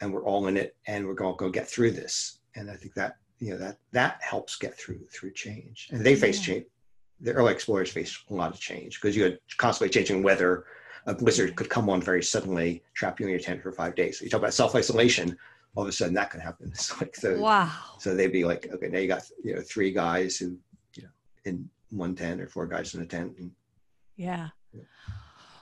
and we're all in it and we're going to go get through this. And I think that you know that that helps get through through change. And they face yeah. change. The early explorers faced a lot of change because you had constantly changing weather. A blizzard could come on very suddenly, trap you in your tent for five days. So you talk about self isolation. All of a sudden, that could happen. It's like so. Wow. So they'd be like, okay, now you got you know three guys who, you know, in one tent or four guys in a tent, and yeah.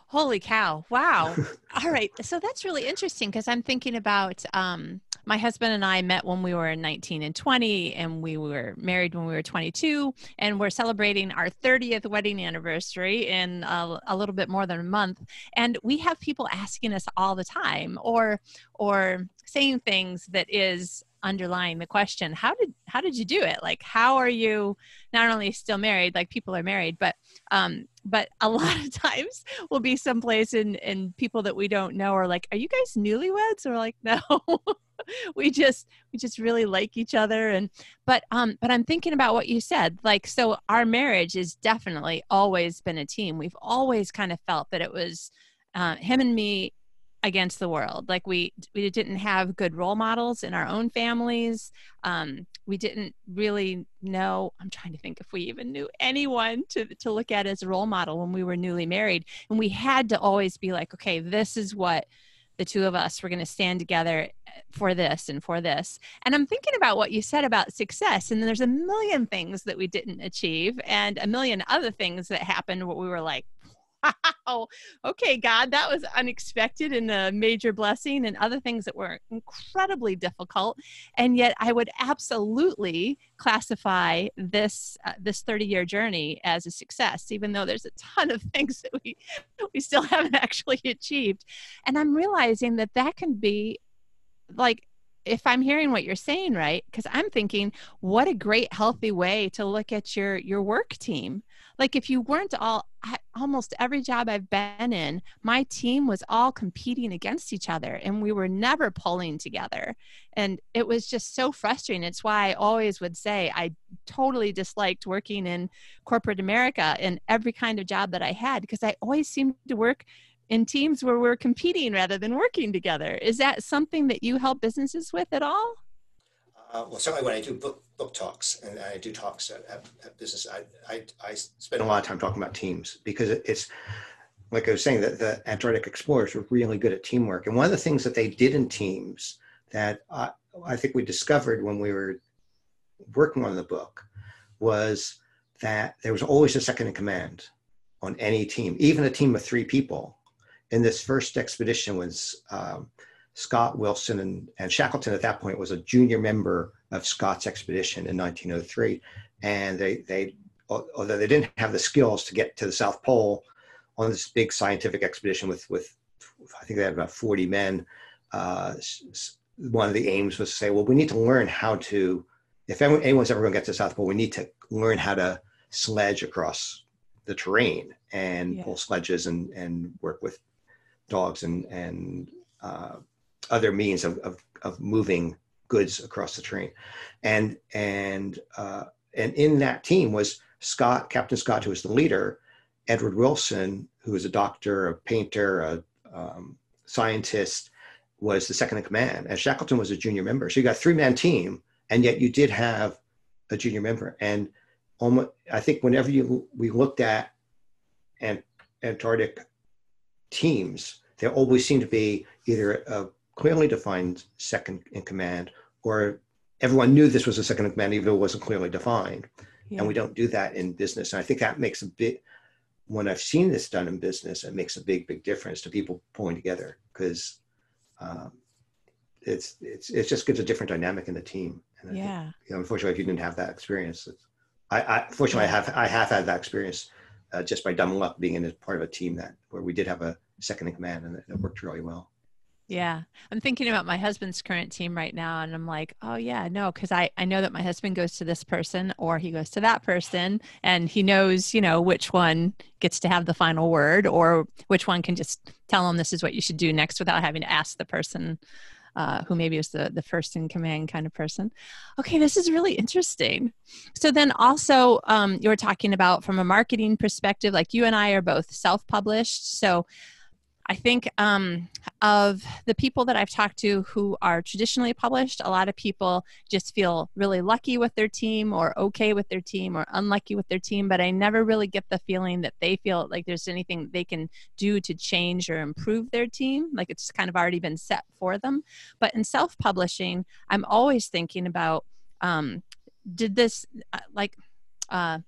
Holy cow. Wow. All right. So that's really interesting because I'm thinking about um, my husband and I met when we were 19 and 20, and we were married when we were 22, and we're celebrating our 30th wedding anniversary in a, a little bit more than a month. And we have people asking us all the time, or or saying things that is underlying the question how did how did you do it? Like how are you not only still married like people are married but um but a lot of times we'll be someplace and and people that we don't know are like are you guys newlyweds? Or like no we just we just really like each other. And but um but i'm thinking about what you said like so our marriage has definitely always been a team. We've always kind of felt that it was uh, him and me against the world. Like we we didn't have good role models in our own families. Um, we didn't really know i'm trying to think if we even knew anyone to, to look at as a role model when we were newly married. And we had to always be like okay this is what the two of us were going to stand together eh, for this and for this. And i'm thinking about what you said about success and there's a million things that we didn't achieve and a million other things that happened where we were like wow, okay, God, that was unexpected and a major blessing, and other things that were incredibly difficult. And yet, I would absolutely classify this uh, this 30 year journey as a success, even though there's a ton of things that we we still haven't actually achieved. And I'm realizing that that can be like if I'm hearing what you're saying right, because I'm thinking, what a great healthy way to look at your your work team like if you weren't all I, almost every job I've been in, my team was all competing against each other and we were never pulling together. And it was just so frustrating. It's why I always would say I totally disliked working in corporate America in every kind of job that I had because I always seemed to work in teams where we're competing rather than working together. Is that something that you help businesses with at all? Uh, well, certainly when I do book book talks and I do talks at, at, at business, I, I, I spend a lot of time talking about teams because it's like I was saying that the Antarctic explorers were really good at teamwork. And one of the things that they did in teams that I, I think we discovered when we were working on the book was that there was always a second in command on any team, even a team of three people. In this first expedition was um, Scott Wilson and, and Shackleton at that point was a junior member of Scott's expedition in 1903. And they, they, although they didn't have the skills to get to the South Pole on this big scientific expedition with, with I think they had about 40 men, uh, one of the aims was to say, well, we need to learn how to, if anyone's ever going to get to the South Pole, we need to learn how to sledge across the terrain and yeah. pull sledges and, and work with dogs and, and uh, other means of, of, of moving goods across the terrain, And, and, uh, and in that team was Scott, Captain Scott, who was the leader, Edward Wilson, who was a doctor, a painter, a um, scientist, was the second in command. And Shackleton was a junior member. So you got three man team, and yet you did have a junior member. And almost, I think whenever you we looked at Antarctic teams, there always seemed to be either a clearly defined second in command, or everyone knew this was a second in command, even though it wasn't clearly defined. Yeah. And we don't do that in business. And I think that makes a bit, when I've seen this done in business, it makes a big, big difference to people pulling together because um, it's, it's, it just gives a different dynamic in the team. And yeah. Think, you know, unfortunately, if you didn't have that experience, I, I, fortunately. I have, I have had that experience uh, just by dumb luck being in a part of a team that where we did have a second in command and it, worked really well. Yeah. I'm thinking about my husband's current team right now and I'm like, "Oh yeah, no, cuz I I know that my husband goes to this person or he goes to that person and he knows, you know, which one gets to have the final word or which one can just tell him this is what you should do next without having to ask the person uh, who maybe was the, the first in command kind of person. Okay, this is really interesting. So then also um, you were talking about from a marketing perspective, like you and I are both self-published. So I think um, of the people that I've talked to who are traditionally published, a lot of people just feel really lucky with their team or okay with their team or unlucky with their team, but I never really get the feeling that they feel like there's anything they can do to change or improve their team. Like it's kind of already been set for them. But in self publishing, I'm always thinking about um, did this, uh, like, uh,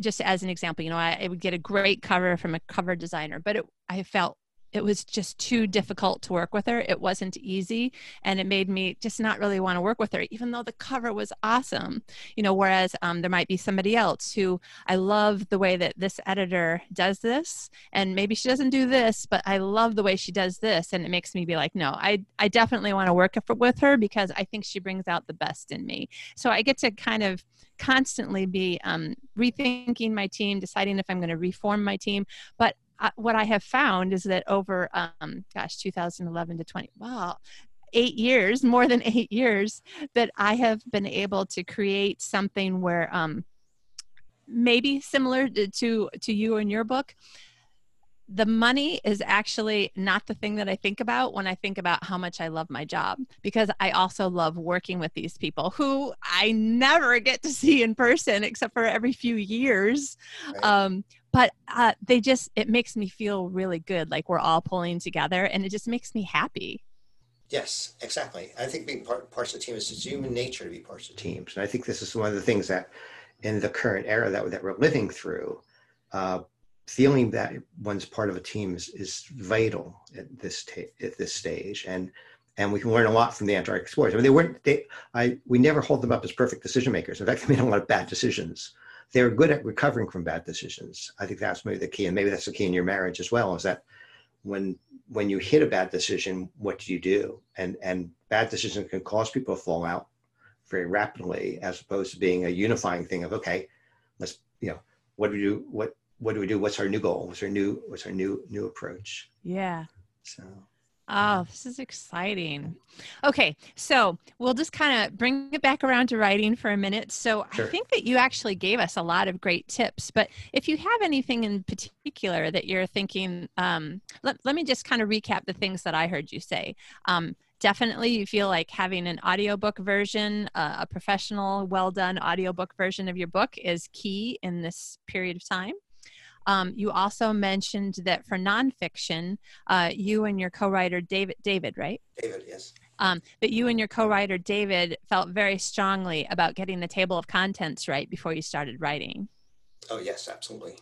just as an example, you know, I, I, would get a great cover from a cover designer, but it, I felt it was just too difficult to work with her. It wasn't easy. And it made me just not really want to work with her, even though the cover was awesome. You know, whereas um, there might be somebody else who I love the way that this editor does this. And maybe she doesn't do this, but I love the way she does this. And it makes me be like, no, I, I definitely want to work with her because I think she brings out the best in me. So I get to kind of constantly be um, rethinking my team, deciding if I'm going to reform my team. But what I have found is that over, um, gosh, 2011 to 20, wow, eight years, more than eight years, that I have been able to create something where um, maybe similar to to you and your book, the money is actually not the thing that I think about when I think about how much I love my job because I also love working with these people who I never get to see in person except for every few years. Right. Um, but uh, they just it makes me feel really good like we're all pulling together and it just makes me happy yes exactly i think being part, parts of the team is it's human nature to be parts of teams and i think this is one of the things that in the current era that, that we're living through uh, feeling that one's part of a team is, is vital at this ta- at this stage and and we can learn a lot from the Antarctic explorers. I mean, they weren't. They, I, we never hold them up as perfect decision makers. In fact, they made a lot of bad decisions they're good at recovering from bad decisions. I think that's maybe the key, and maybe that's the key in your marriage as well. Is that when when you hit a bad decision, what do you do? And and bad decisions can cause people to fall out very rapidly, as opposed to being a unifying thing of okay, let's you know what do we do? What what do we do? What's our new goal? What's our new what's our new new approach? Yeah. So Oh, this is exciting. Okay, so we'll just kind of bring it back around to writing for a minute. So sure. I think that you actually gave us a lot of great tips, but if you have anything in particular that you're thinking, um, let, let me just kind of recap the things that I heard you say. Um, definitely you feel like having an audiobook version uh, a professional well done audiobook version of your book is key in this period of time um, you also mentioned that for nonfiction, uh, you and your co-writer David, David, right? David, yes. Um, that you and your co-writer David felt very strongly about getting the table of contents right before you started writing. Oh yes, absolutely.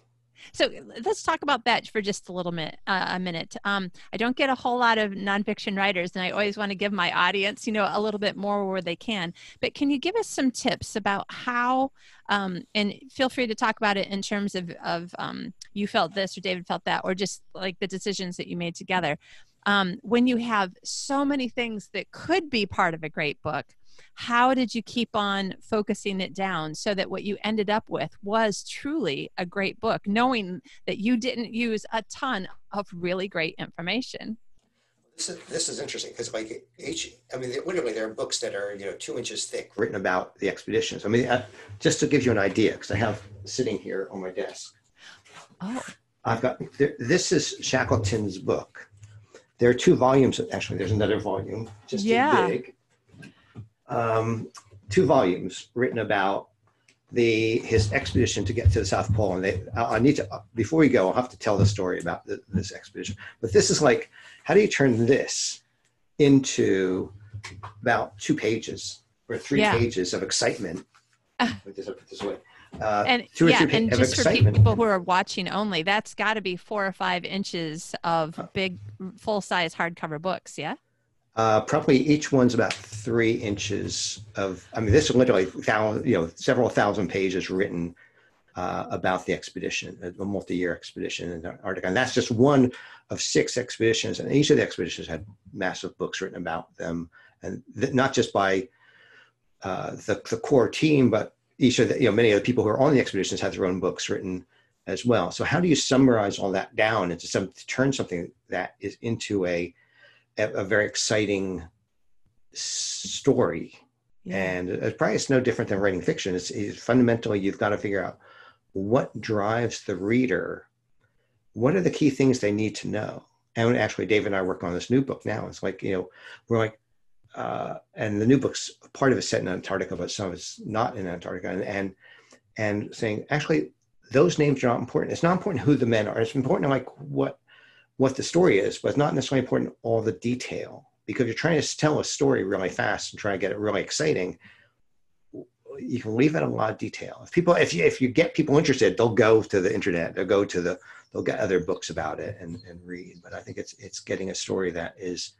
So let's talk about that for just a little minute. Uh, a minute. Um, I don't get a whole lot of nonfiction writers, and I always want to give my audience, you know, a little bit more where they can. But can you give us some tips about how? Um, and feel free to talk about it in terms of of um, you felt this or David felt that, or just like the decisions that you made together. Um, when you have so many things that could be part of a great book how did you keep on focusing it down so that what you ended up with was truly a great book, knowing that you didn't use a ton of really great information? This is, this is interesting because like each, I mean, literally there are books that are, you know, two inches thick written about the expeditions. I mean, I, just to give you an idea, because I have sitting here on my desk. Oh. I've got, this is Shackleton's book. There are two volumes, actually, there's another volume, just yeah. big um, two volumes written about the his expedition to get to the South Pole. And they, I, I need to before we go, I'll have to tell the story about the, this expedition. But this is like, how do you turn this into about two pages or three yeah. pages of excitement? Uh, put this, put this way. Uh, and yeah, and just for people who are watching only, that's got to be four or five inches of big, full size hardcover books. Yeah. Uh, probably each one's about three inches of. I mean, this is literally you know, several thousand pages written uh, about the expedition, a multi-year expedition in Antarctica. And that's just one of six expeditions. And each of the expeditions had massive books written about them. And th- not just by uh, the, the core team, but each of the, you know, many of the people who are on the expeditions had their own books written as well. So how do you summarize all that down into some, turn something that is into a, a, very exciting story? Yeah. And it's probably it's no different than writing fiction. It's, it's fundamentally, you've got to figure out what drives the reader what are the key things they need to know and actually david and i work on this new book now it's like you know we're like uh, and the new book's part of it's set in antarctica but some of it's not in antarctica and and, and saying actually those names are not important it's not important who the men are it's important like what what the story is but it's not necessarily important all the detail because you're trying to tell a story really fast and try to get it really exciting you can leave out a lot of detail. If people, if you, if you get people interested, they'll go to the internet, they'll go to the, they'll get other books about it and, and read. But I think it's, it's getting a story that is,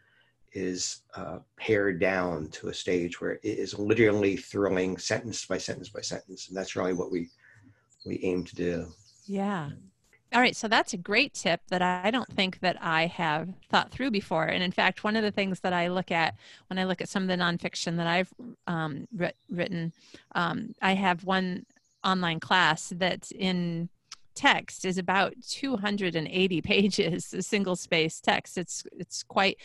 is uh, pared down to a stage where it is literally thrilling sentence by sentence by sentence. And that's really what we, we aim to do. Yeah. All right, so that's a great tip that I don't think that I have thought through before. And in fact, one of the things that I look at when I look at some of the nonfiction that I've um, written, um, I have one online class that's in text is about 280 pages, single space text. It's it's quite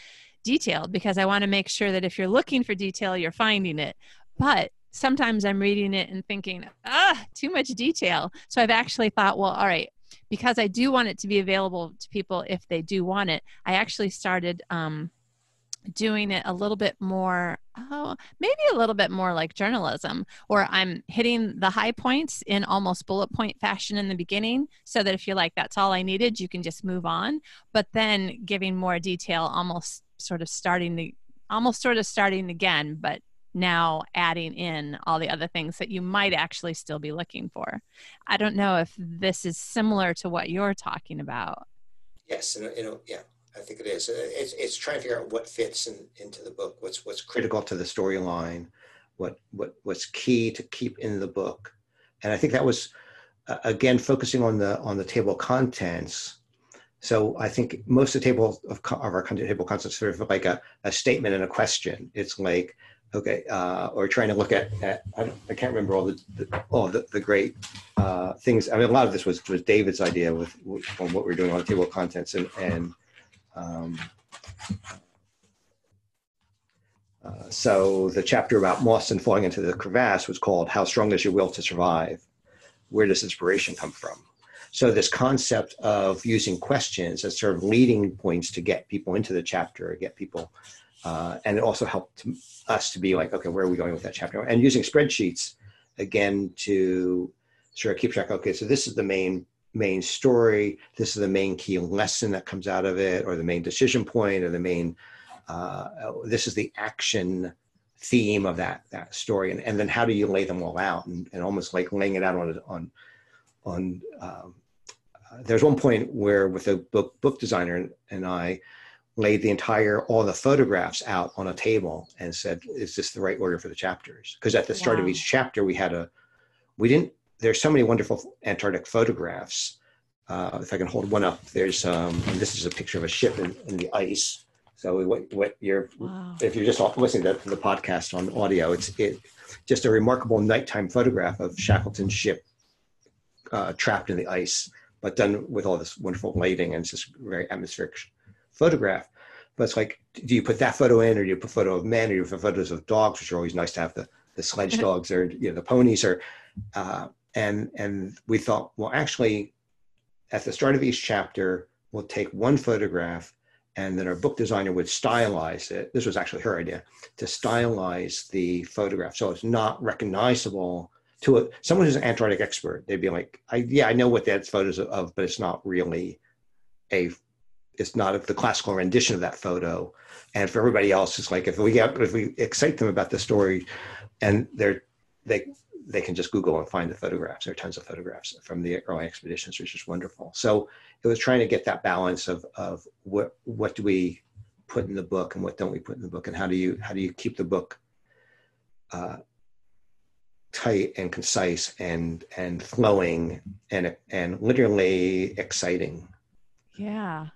detailed because I want to make sure that if you're looking for detail, you're finding it. But sometimes I'm reading it and thinking, ah, too much detail. So I've actually thought, well, all right, because I do want it to be available to people if they do want it, I actually started um, doing it a little bit more, oh, maybe a little bit more like journalism, where I'm hitting the high points in almost bullet point fashion in the beginning, so that if you're like, that's all I needed, you can just move on. But then giving more detail, almost sort of starting the, almost sort of starting again, but now adding in all the other things that you might actually still be looking for. I don't know if this is similar to what you're talking about. Yes, and you know, yeah, I think it is. It's, it's trying to figure out what fits in, into the book, what's what's critical to the storyline, what what what's key to keep in the book, and I think that was uh, again focusing on the on the table contents. So I think most of the table of, of our table contents sort of like a, a statement and a question. It's like okay, uh, or trying to look at, at I, I, can't remember all the, the all the, the great uh, things. I mean, a lot of this was was David's idea with, with on what we are doing on the table of contents, and and um, uh, so the chapter about Mawson falling into the crevasse was called "How Strong Is Your Will to Survive." Where does inspiration come from? So this concept of using questions as sort of leading points to get people into the chapter, or get people uh, and it also helped us to be like, okay, where are we going with that chapter? And using spreadsheets again to sort of keep track. Okay, so this is the main main story. This is the main key lesson that comes out of it, or the main decision point, or the main. Uh, this is the action theme of that that story, and, and then how do you lay them all out, and, and almost like laying it out on on on. Um, uh, there's one point where with a book book designer and I laid the entire all the photographs out on a table and said is this the right order for the chapters because at the start wow. of each chapter we had a we didn't there's so many wonderful antarctic photographs uh, if i can hold one up there's um this is a picture of a ship in, in the ice so what, what you're wow. if you're just listening to the podcast on audio it's it just a remarkable nighttime photograph of shackleton's ship uh, trapped in the ice but done with all this wonderful lighting and it's just very atmospheric photograph. But it's like, do you put that photo in, or do you put a photo of men, or do you put photos of dogs, which are always nice to have the the sledge mm-hmm. dogs or you know the ponies, or uh, and and we thought, well, actually, at the start of each chapter, we'll take one photograph, and then our book designer would stylize it. This was actually her idea to stylize the photograph so it's not recognizable to a, someone who's an Antarctic expert. They'd be like, I, yeah, I know what that's photos of, but it's not really a it's not the classical rendition of that photo. And for everybody else, it's like if we get if we excite them about the story, and they're they they can just Google and find the photographs. There are tons of photographs from the early expeditions, which is wonderful. So it was trying to get that balance of of what what do we put in the book and what don't we put in the book, and how do you how do you keep the book uh, tight and concise and and flowing and and literally exciting. Yeah.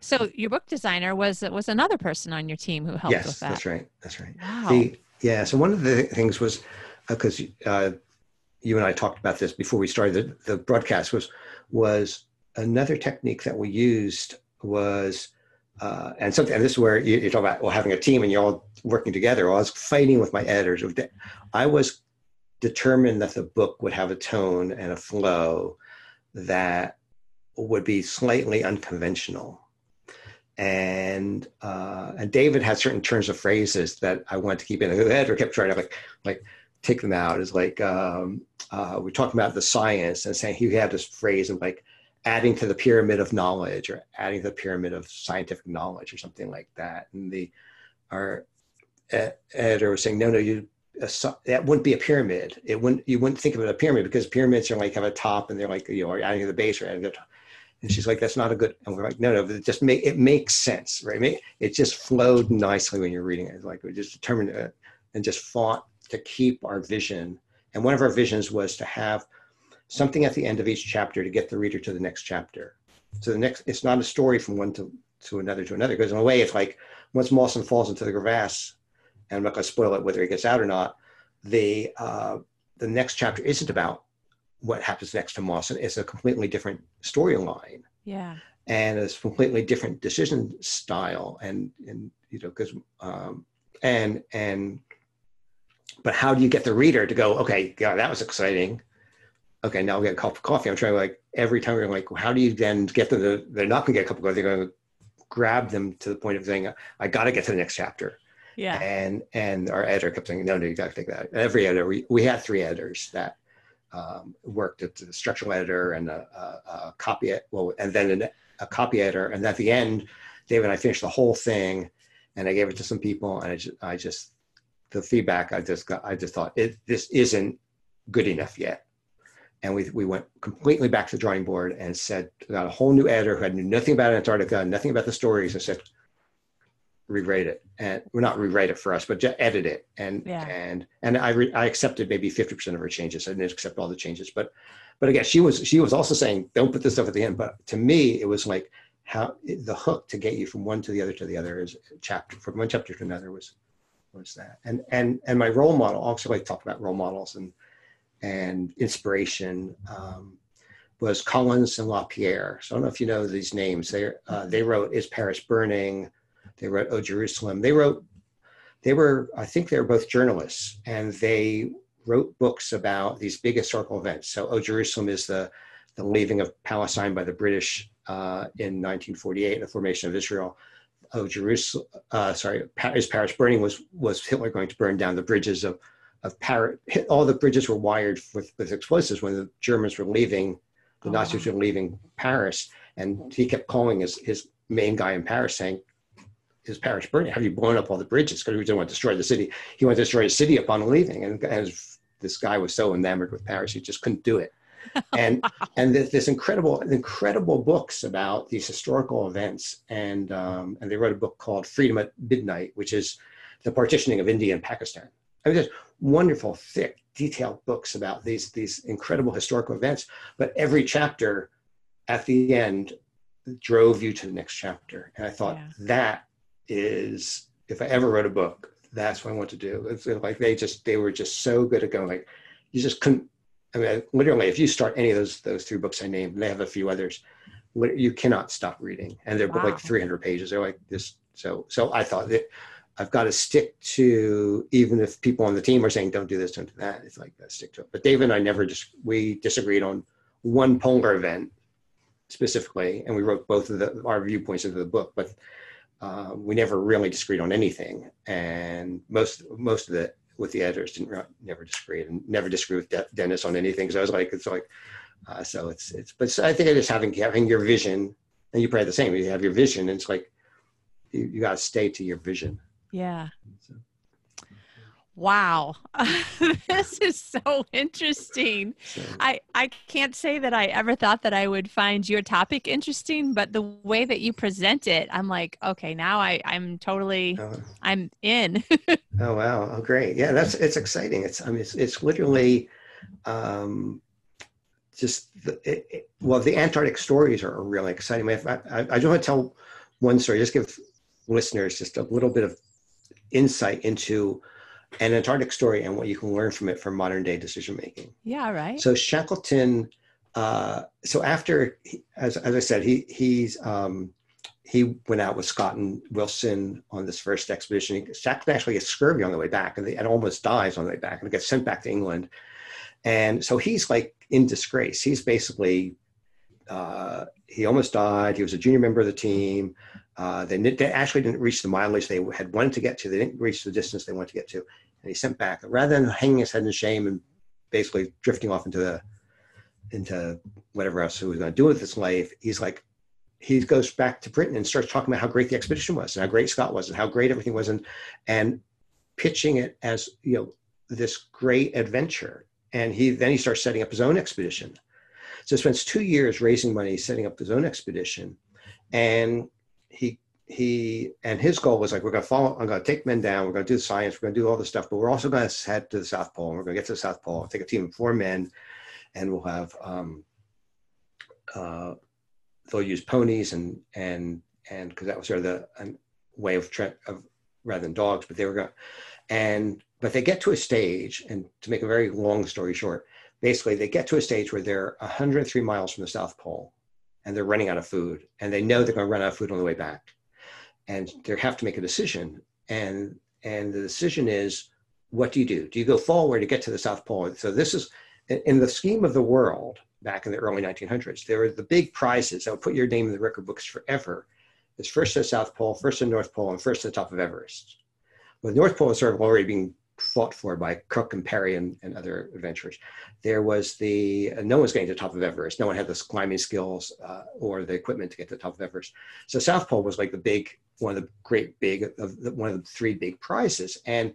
So your book designer was was another person on your team who helped yes, with that. that's right. That's right. Wow. The, yeah. So one of the things was because uh, uh, you and I talked about this before we started the, the broadcast was was another technique that we used was uh, and something and this is where you, you talk about well having a team and you're all working together. Well, I was fighting with my editors. I was determined that the book would have a tone and a flow that would be slightly unconventional. And uh, and David had certain turns of phrases that I wanted to keep in. The editor kept trying to like like take them out. Is like um, uh, we're talking about the science and saying he had this phrase of like adding to the pyramid of knowledge or adding to the pyramid of scientific knowledge or something like that. And the our editor was saying, no, no, you that wouldn't be a pyramid. It wouldn't you wouldn't think of it a pyramid because pyramids are like have a top and they're like you know adding to the base or adding to the top. And she's like, that's not a good. And we're like, no, no, it just make it makes sense, right? It just flowed nicely when you're reading it. Like we just determined it and just fought to keep our vision. And one of our visions was to have something at the end of each chapter to get the reader to the next chapter. So the next, it's not a story from one to to another to another. Because in a way, it's like once Mawson falls into the crevasse, and I'm not going to spoil it whether he gets out or not. The uh, the next chapter isn't about what happens next to Mawson. is a completely different storyline. Yeah. And it's completely different decision style, and and you know because um, and and but how do you get the reader to go? Okay, yeah, that was exciting. Okay, now we get a cup of coffee. I'm trying to like every time we're like, how do you then get them to? They're not going to get a cup of coffee. They're going to grab them to the point of saying, I got to get to the next chapter. Yeah. And and our editor kept saying, no, no, you got to take that. Every editor, we, we had three editors that um, worked at the structural editor and a, a, a copy, well, and then an, a copy editor. And at the end, David and I finished the whole thing, and I gave it to some people, and I just, I just the feedback I just got, I just thought it this isn't good enough yet and we, we went completely back to the drawing board and said got a whole new editor who had knew nothing about Antarctica, nothing about the stories, and said rewrite it and well not rewrite it for us, but just edit it. And yeah. and and I re, I accepted maybe fifty percent of her changes. I didn't accept all the changes, but but again, she was she was also saying don't put this stuff at the end. But to me, it was like how the hook to get you from one to the other to the other is chapter from one chapter to another was was that. And and and my role model also like talk about role models and and inspiration um, was Collins and LaPierre. So I don't know if you know these names. They uh, they wrote "Is Paris Burning?" They wrote "Oh Jerusalem." They wrote they were I think they were both journalists, and they wrote books about these big historical events. So "Oh Jerusalem" is the the leaving of Palestine by the British uh, in 1948, the formation of Israel. Oh Jerusalem, uh, sorry, "Is Paris Burning?" was was Hitler going to burn down the bridges of of Paris, all the bridges were wired with, with explosives when the Germans were leaving, the oh, Nazis wow. were leaving Paris. And he kept calling his, his main guy in Paris saying, is Paris burning? Have you blown up all the bridges? Because he didn't want to destroy the city. He wanted to destroy the city upon leaving. And as this guy was so enamored with Paris, he just couldn't do it. And wow. and this, this, incredible incredible books about these historical events. And um, and they wrote a book called Freedom at Midnight, which is the partitioning of India and Pakistan. I mean, there's wonderful, thick, detailed books about these these incredible historical events. But every chapter, at the end, drove you to the next chapter. And I thought yeah. that is, if I ever wrote a book, that's what I want to do. It's like they just they were just so good at going. Like you just couldn't. I mean, literally, if you start any of those those three books I named, they have a few others. You cannot stop reading, and they're wow. like 300 pages. They're like this. So so I thought that I've got to stick to even if people on the team are saying don't do this, don't do that. It's like stick to it. But David and I never just we disagreed on one polar event specifically, and we wrote both of the, our viewpoints into the book. But uh, we never really disagreed on anything, and most most of the with the editors didn't never disagree and never disagree with De- Dennis on anything. So I was like, it's like, uh, so it's it's. But I think I just having having your vision, and you probably the same. You have your vision, and it's like you, you got to stay to your vision. Yeah. Wow. this is so interesting. So, I, I can't say that I ever thought that I would find your topic interesting, but the way that you present it, I'm like, okay, now I, I'm totally, uh, I'm in. oh, wow. Oh, great. Yeah, that's, it's exciting. It's, I mean, it's, it's literally, um, just the, it, it, well, the Antarctic stories are really exciting. I, I, I just want to tell one story, just give listeners just a little bit of insight into an Antarctic story and what you can learn from it for modern day decision making. Yeah, right. So Shackleton, uh, so after, as, as I said, he he's um, he went out with Scott and Wilson on this first expedition. Shackleton actually gets scurvy on the way back and, and almost dies on the way back and gets sent back to England. And so he's like in disgrace. He's basically uh, he almost died. He was a junior member of the team. Uh, they, they, actually didn't reach the mileage they had wanted to get to. They didn't reach the distance they wanted to get to, and he sent back. Rather than hanging his head in shame and basically drifting off into the into whatever else he was going to do with his life, he's like, he goes back to Britain and starts talking about how great the expedition was and how great Scott was and how great everything was, and and pitching it as you know this great adventure. And he then he starts setting up his own expedition. So he spends two years raising money, setting up his own expedition, and he he and his goal was like we're going to follow i'm going to take men down we're going to do the science we're going to do all this stuff but we're also going to head to the south pole and we're going to get to the south pole take a team of four men and we'll have um, uh, they'll use ponies and and and because that was sort of the way of, tre- of rather than dogs but they were going and but they get to a stage and to make a very long story short basically they get to a stage where they're 103 miles from the south pole and they're running out of food and they know they're going to run out of food on the way back. And they have to make a decision and and the decision is what do you do? Do you go forward to get to the south pole? So this is in the scheme of the world back in the early 1900s there were the big prizes that would put your name in the record books forever is first to the south pole first to the north pole and first to the top of everest. Well the north pole is sort of already being fought for by Cook and Peary and, and other adventurers. There was the, uh, no one's getting to the top of Everest. No one had the climbing skills uh, or the equipment to get to the top of Everest. So South Pole was like the big, one of the great big, of the, one of the three big prizes. And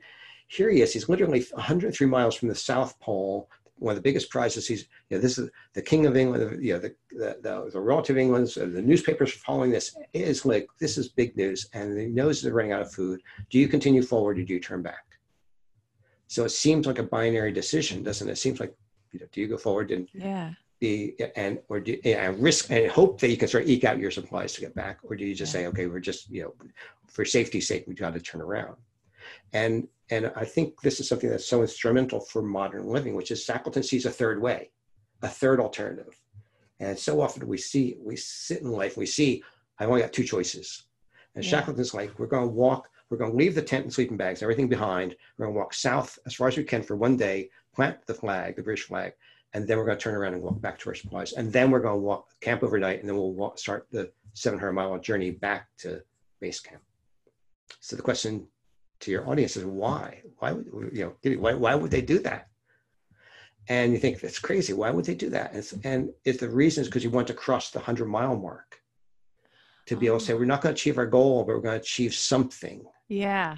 here he is, he's literally 103 miles from the South Pole, one of the biggest prizes. He's, you know, this is the King of England, you know, the, the, the, the relative England, so the newspapers are following this. It is like, this is big news. And he knows they're running out of food. Do you continue forward or do you turn back? So it seems like a binary decision, doesn't it? It seems like, you know, do you go forward and yeah. be and or do and risk and hope that you can sort of eke out your supplies to get back, or do you just yeah. say, okay, we're just you know, for safety's sake, we've got to turn around. And and I think this is something that's so instrumental for modern living, which is Shackleton sees a third way, a third alternative. And so often we see we sit in life, we see I've only got two choices. And yeah. Shackleton's like, we're going to walk we're going to leave the tent and sleeping bags, everything behind. We're going to walk south as far as we can for one day, plant the flag, the British flag, and then we're going to turn around and walk back to our supplies. And then we're going to walk camp overnight, and then we'll walk, start the 700 mile journey back to base camp. So the question to your audience is why? Why would you know? Why, why would they do that? And you think that's crazy. Why would they do that? And, and if the reason is because you want to cross the 100 mile mark to be able to say, we're not going to achieve our goal, but we're going to achieve something. Yeah.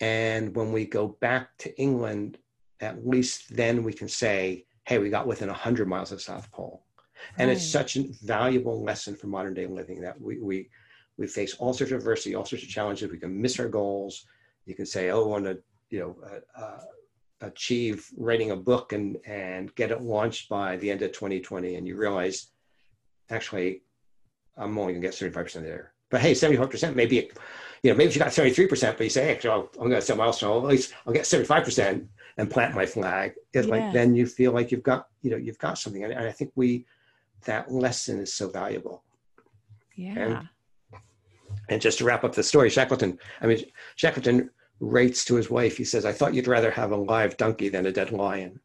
And when we go back to England, at least then we can say, hey, we got within 100 miles of South Pole. And right. it's such a valuable lesson for modern day living that we, we, we face all sorts of adversity, all sorts of challenges. We can miss our goals. You can say, oh, I want to, you know, uh, uh, achieve writing a book and, and get it launched by the end of 2020. And you realize, actually, I'm only going to get 75% there. But hey, 75% maybe you know, maybe you got 73%, but you say, hey, I'm going to set milestone, at least I'll get 75% and plant my flag. It's yeah. like, then you feel like you've got, you know, you've got something. And, I think we, that lesson is so valuable. Yeah. And, and just to wrap up the story, Shackleton, I mean, Shackleton writes to his wife, he says, I thought you'd rather have a live donkey than a dead lion.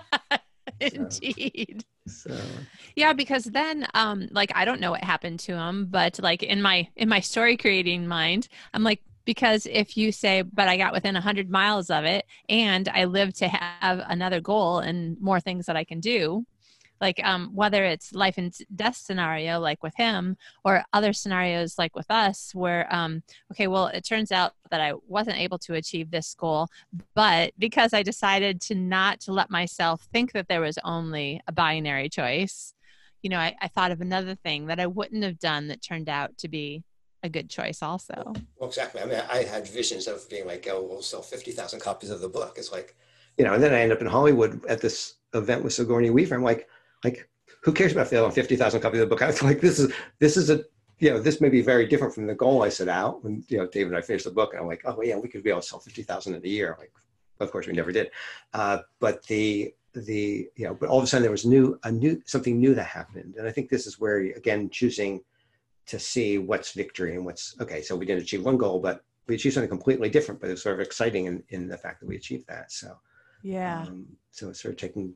Indeed. So. So yeah, because then um like I don't know what happened to him, but like in my in my story creating mind, I'm like because if you say but I got within 100 miles of it and I live to have another goal and more things that I can do, like um, whether it's life and death scenario like with him or other scenarios like with us where um, okay well it turns out that i wasn't able to achieve this goal but because i decided to not to let myself think that there was only a binary choice you know I, I thought of another thing that i wouldn't have done that turned out to be a good choice also. Well exactly. I mean i had visions of being like oh we'll sell 50000 copies of the book. It's like you know and then i end up in hollywood at this event with sigourney weaver. I'm like like who cares about selling 50,000 copies of the book? I was like, this is, this is a, you know, this may be very different from the goal I set out when, you know, David and I finished the book and I'm like, oh yeah, we could be able to sell 50,000 in a year. Like, of course we never did. Uh, but the, the, you know, but all of a sudden there was new, a new, something new that happened. And I think this is where, again, choosing to see what's victory and what's, okay, so we didn't achieve one goal, but we achieved something completely different, but it's sort of exciting in, in the fact that we achieved that. So, yeah. Um, so it's sort of taking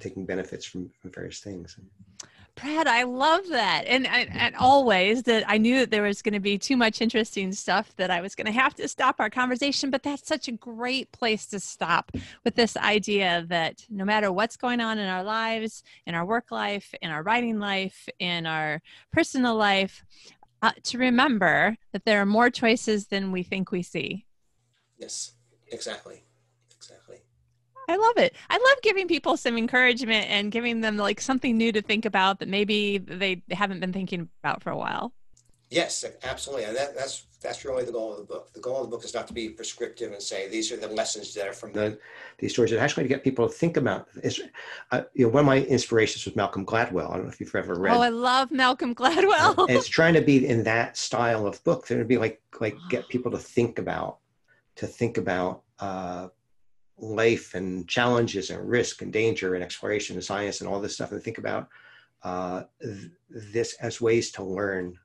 taking benefits from, from various things. Brad, I love that. And, and always that I knew that there was going to be too much interesting stuff that I was going to have to stop our conversation, but that's such a great place to stop with this idea that no matter what's going on in our lives, in our work life, in our writing life, in our personal life, uh, to remember that there are more choices than we think we see. Yes, exactly. exactly. I love it. I love giving people some encouragement and giving them like something new to think about that maybe they haven't been thinking about for a while. Yes, absolutely, and that, that's that's really the goal of the book. The goal of the book is not to be prescriptive and say these are the lessons that are from the, these stories. It's actually to get people to think about. It's, uh, you know, one of my inspirations was Malcolm Gladwell. I don't know if you've ever read. Oh, I love Malcolm Gladwell. it's trying to be in that style of book. To be like like get people to think about to think about. Uh, life and challenges and risk and danger and exploration and science and all this stuff and think about uh, th- this as ways to learn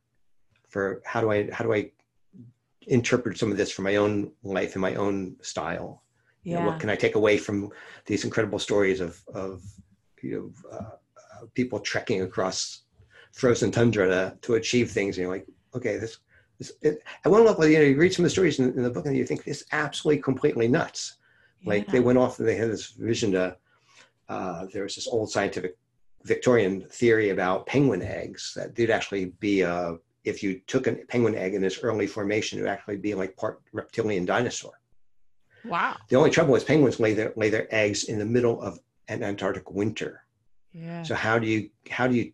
for how do I how do I interpret some of this for my own life and my own style. Yeah. You know, what can I take away from these incredible stories of of you know uh, people trekking across frozen tundra to, to achieve things? And you're like, okay, this. this it, at one level, you know, you read some of the stories in, in the book and you think it's absolutely completely nuts like yeah. they went off and they had this vision to, uh, there was this old scientific Victorian theory about penguin eggs that did actually be a, if you took a penguin egg in this early formation, it would actually be like part reptilian dinosaur. Wow. The only trouble is penguins lay their, lay their eggs in the middle of an Antarctic winter. Yeah. So how do you how do you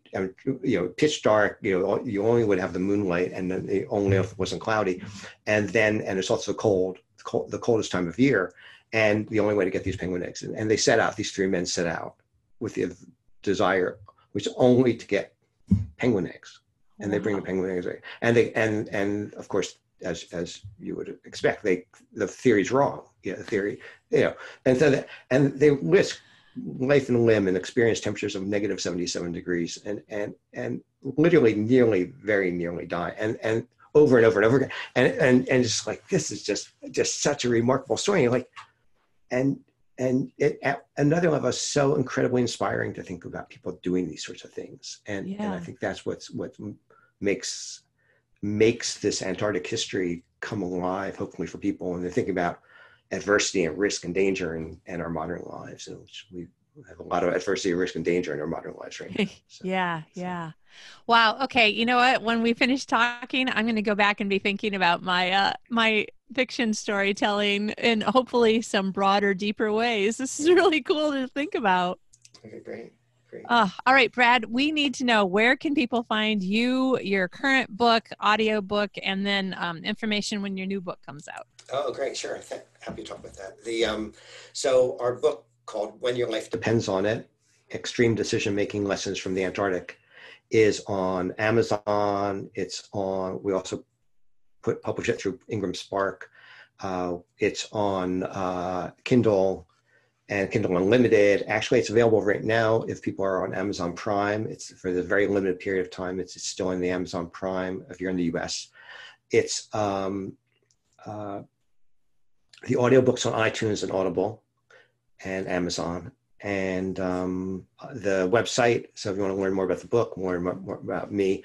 you know pitch dark you know you only would have the moonlight and then the only if it wasn't cloudy, and then and it's also cold, cold the coldest time of year and the only way to get these penguin eggs. And, and they set out, these three men set out with the desire, which only to get penguin eggs. And wow. they bring the penguin eggs, and they and and of course, as as you would expect, they the theory's wrong. Yeah, the theory, you know, and so that, and they risk life and limb and experience temperatures of negative 77 degrees and and and literally nearly very nearly die and and over and over and over again and and and just like this is just just such a remarkable story and like and and it, at another level is so incredibly inspiring to think about people doing these sorts of things and yeah. and i think that's what's what makes makes this antarctic history come alive hopefully for people and they're thinking about adversity and risk and danger in, in our modern lives which we have a lot of adversity, risk, and danger in our modern lives right now. So, yeah, yeah. Wow. Okay. You know what? When we finish talking, I'm going to go back and be thinking about my uh, my fiction storytelling in hopefully some broader, deeper ways. This is really cool to think about. Okay, great. Great. Uh, all right, Brad, we need to know where can people find you, your current book, audio book, and then um, information when your new book comes out. Oh, great. Sure. Happy to talk about that. The um, so our book called When Your Life Depends on It Extreme Decision Making Lessons from the Antarctic is on Amazon. It's on, we also put publish it through Ingram Spark. Uh, it's on uh, Kindle and Kindle Unlimited. Actually, it's available right now if people are on Amazon Prime. It's for the very limited period of time. It's, it's still in the Amazon Prime if you're in the US. It's um, uh, the audiobooks on iTunes and Audible and Amazon. And um, the website, so if you want to learn more about the book, more, more about me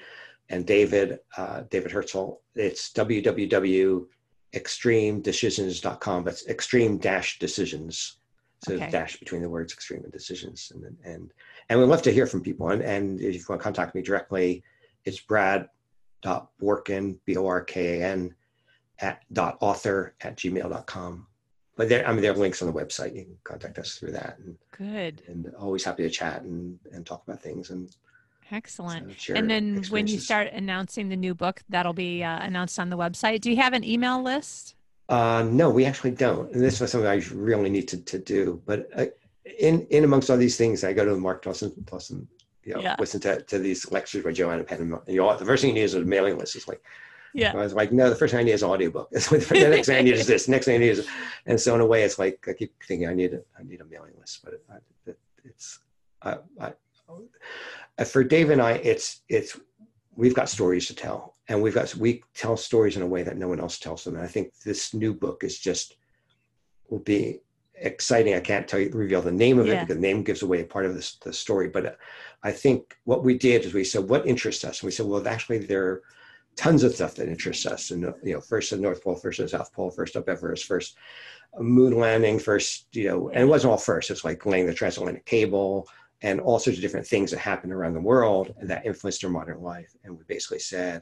and David, uh, David Hirzel, it's www.extremedecisions.com. That's extreme dash decisions. So Okay. dash between the words extreme and decisions. And and and we'd love to hear from people. And, and if you want to contact me directly, it's brad.borkan, B-O-R-K-A-N, at dot author at gmail.com. But there, I mean, there are links on the website. You can contact us through that. And, Good. and always happy to chat and, and talk about things and Excellent. uh, share And then when you start announcing the new book, that'll be uh, announced on the website. Do you have an email list? Uh, no, we actually don't. And this was something I really need to, to do. But uh, in in amongst all these things, I go to Mark Dawson, Dawson you know, Yeah. listen to, to these lectures by Joanna Penn. And you know, the first thing you need is a mailing list. It's like, Yeah. I was like, no, the first thing I need is an audiobook. The next thing I need is this. Next thing I need is, and so in a way, it's like I keep thinking I need a, I need a mailing list, but I, it, it's, I, I, for Dave and I, it's, it's, we've got stories to tell, and we've got we tell stories in a way that no one else tells them. And I think this new book is just will be exciting. I can't tell you reveal the name of Yeah. it because the name gives away a part of this the story. But I think what we did is we said what interests us, and we said, well, actually there are tons of stuff that interests us. And you know, first the North Pole, first the South Pole, first up Everest, first uh, moon landing, first you know, and it wasn't all first. It's like laying the transatlantic cable and all sorts of different things that happen around the world and that influenced our modern life. And we basically said,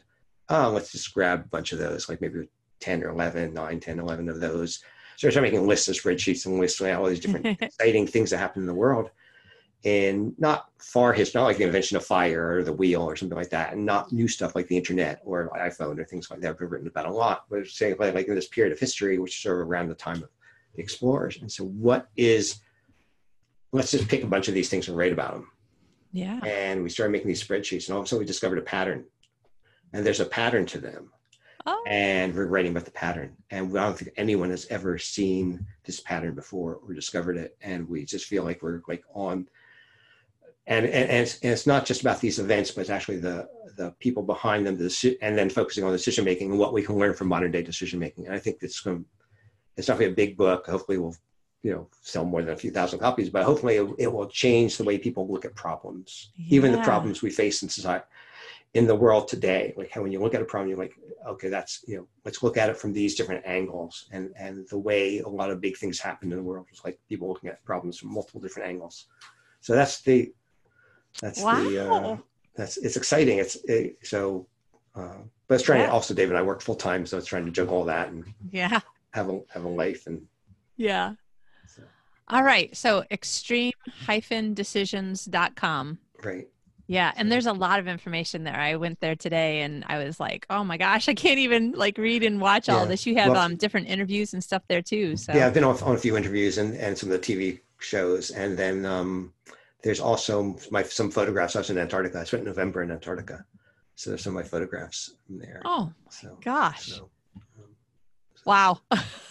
oh, let's just grab a bunch of those, like maybe 10 or 11, 9, 10, 11 of those. So I started making lists of spreadsheets and lists of all these different exciting things that happen in the world. And not far history, not like the invention of fire or the wheel or something like that, and not new stuff like the internet or iPhone or things like that have been written about a lot, but saying like, like in this period of history, which is sort of around the time of the explorers. And so what is, let's just pick a bunch of these things and write about them Yeah. and we started making these spreadsheets and all of a sudden we discovered a pattern and there's a pattern to them Oh, and we're writing about the pattern and i don't think anyone has ever seen this pattern before or discovered it and we just feel like we're like on and and, and, it's, and it's not just about these events but it's actually the the people behind them the, and then focusing on decision making and what we can learn from modern day decision making and i think it's going it's definitely a big book. Hopefully we'll you know sell more than a few thousand copies but hopefully it, it will change the way people look at problems. Even the problems we face in society in the world today. Like how when you look at a problem you're like okay that's you know let's look at it from these different angles. And and the way a lot of big things happen in the world is like people looking at problems from multiple different angles. So that's the that's the uh, Wow. that's it's exciting it's it, so uh, but it's trying Yeah. to also david and i work full time so it's trying to juggle all that and yeah. have a have a life and Yeah. so, All right. So extreme-decisions.com. right Yeah, and there's a lot of information there. I went there today and I was like, "Oh my gosh, I can't even like read and watch all this." You have Well- um different interviews and stuff there too. So Yeah, I've been on, on a few interviews and, and some of the TV shows, and then um, there's also my some photographs. I was in Antarctica. I spent November in Antarctica, so there's some of my photographs from there. Oh so, gosh. so, Wow.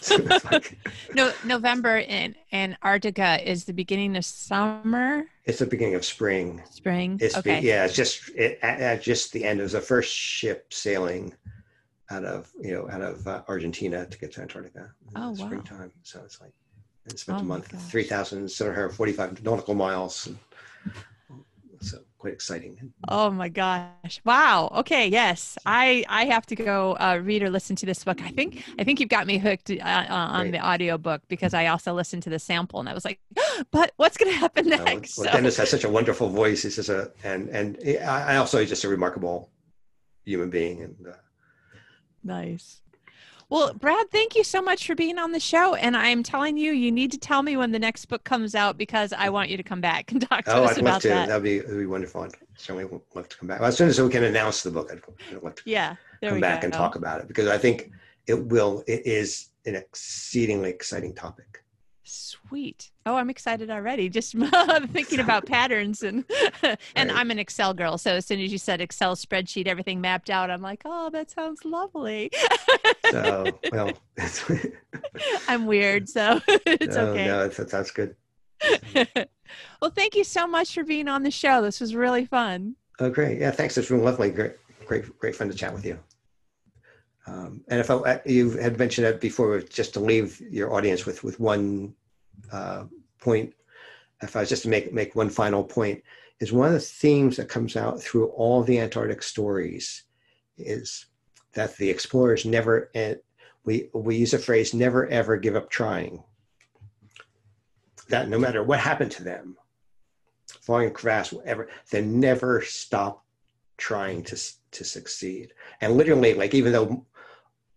so it's like- no, November in Antarctica is the beginning of summer, it's the beginning of spring. spring. It's be- okay. yeah, it's just it, at, at just the end. It was the first ship sailing out of you know out of uh, Argentina to get to Antarctica. in Oh, the wow. Springtime. So it's like and spent Oh a month, gosh. three thousand seven hundred forty-five nautical miles. And, so quite exciting. Oh my gosh. Wow. Okay, yes. I I have to go uh, read or listen to this book. I think I think you've got me hooked uh, uh, on Great. the audio book because I also listened to the sample and I was like, "But what's going to happen Uh, well, next?" well, Dennis has such a wonderful voice. He's just a and and I I also he's just a remarkable human being. And uh, Nice. Well, Brad, thank you so much for being on the show. And I'm telling you, you need to tell me when the next book comes out because I want you to come back and talk to oh, us I'd love about to. that. That'd be that'd be wonderful. I'd certainly love to come back. Well, as soon as we can announce the book, I'd, I'd love to Yeah, come back go. and talk about it because I think it will. It is an exceedingly exciting topic. Sweet. Oh, I'm excited already. Just thinking about patterns and and Right. I'm an Excel girl, so as soon as you said Excel spreadsheet, everything mapped out, I'm like, oh, that sounds lovely. So well, I'm weird, so it's no, okay. No, it's, that sounds good. well, thank you so much for being on the show. This was really fun. Oh, great. Yeah, thanks. It's been lovely. Great, great, great fun to chat with you. Um, and if I, you had mentioned it before, just to leave your audience with with one uh, point, if I was just to make make one final point, is one of the themes that comes out through all the Antarctic stories is that the explorers never and we we use a phrase never ever give up trying. that no matter what happened to them, falling in crevasse, whatever, they never stopped trying to to succeed. And literally, like even though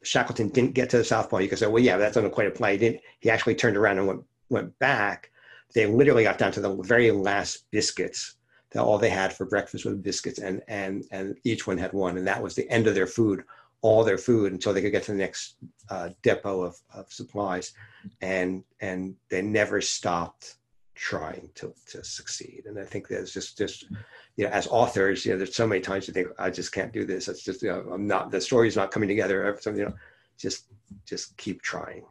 Shackleton didn't get to the South Pole, you could say, well, yeah, that's doesn't quite apply. He didn't. He actually turned around and went went back. They literally got down to the very last biscuits. That all they had for breakfast was biscuits, and and and each one had one, and that was the end of their food, all their food until they could get to the next uh, depot of, of supplies, and and they never stopped trying to, to succeed. And I think there's just, just, mm. you know, as authors, you know, there's so many times you think, I just can't do this. It's just, you know, I'm not, the story's not coming together. So, you know, just, just keep trying.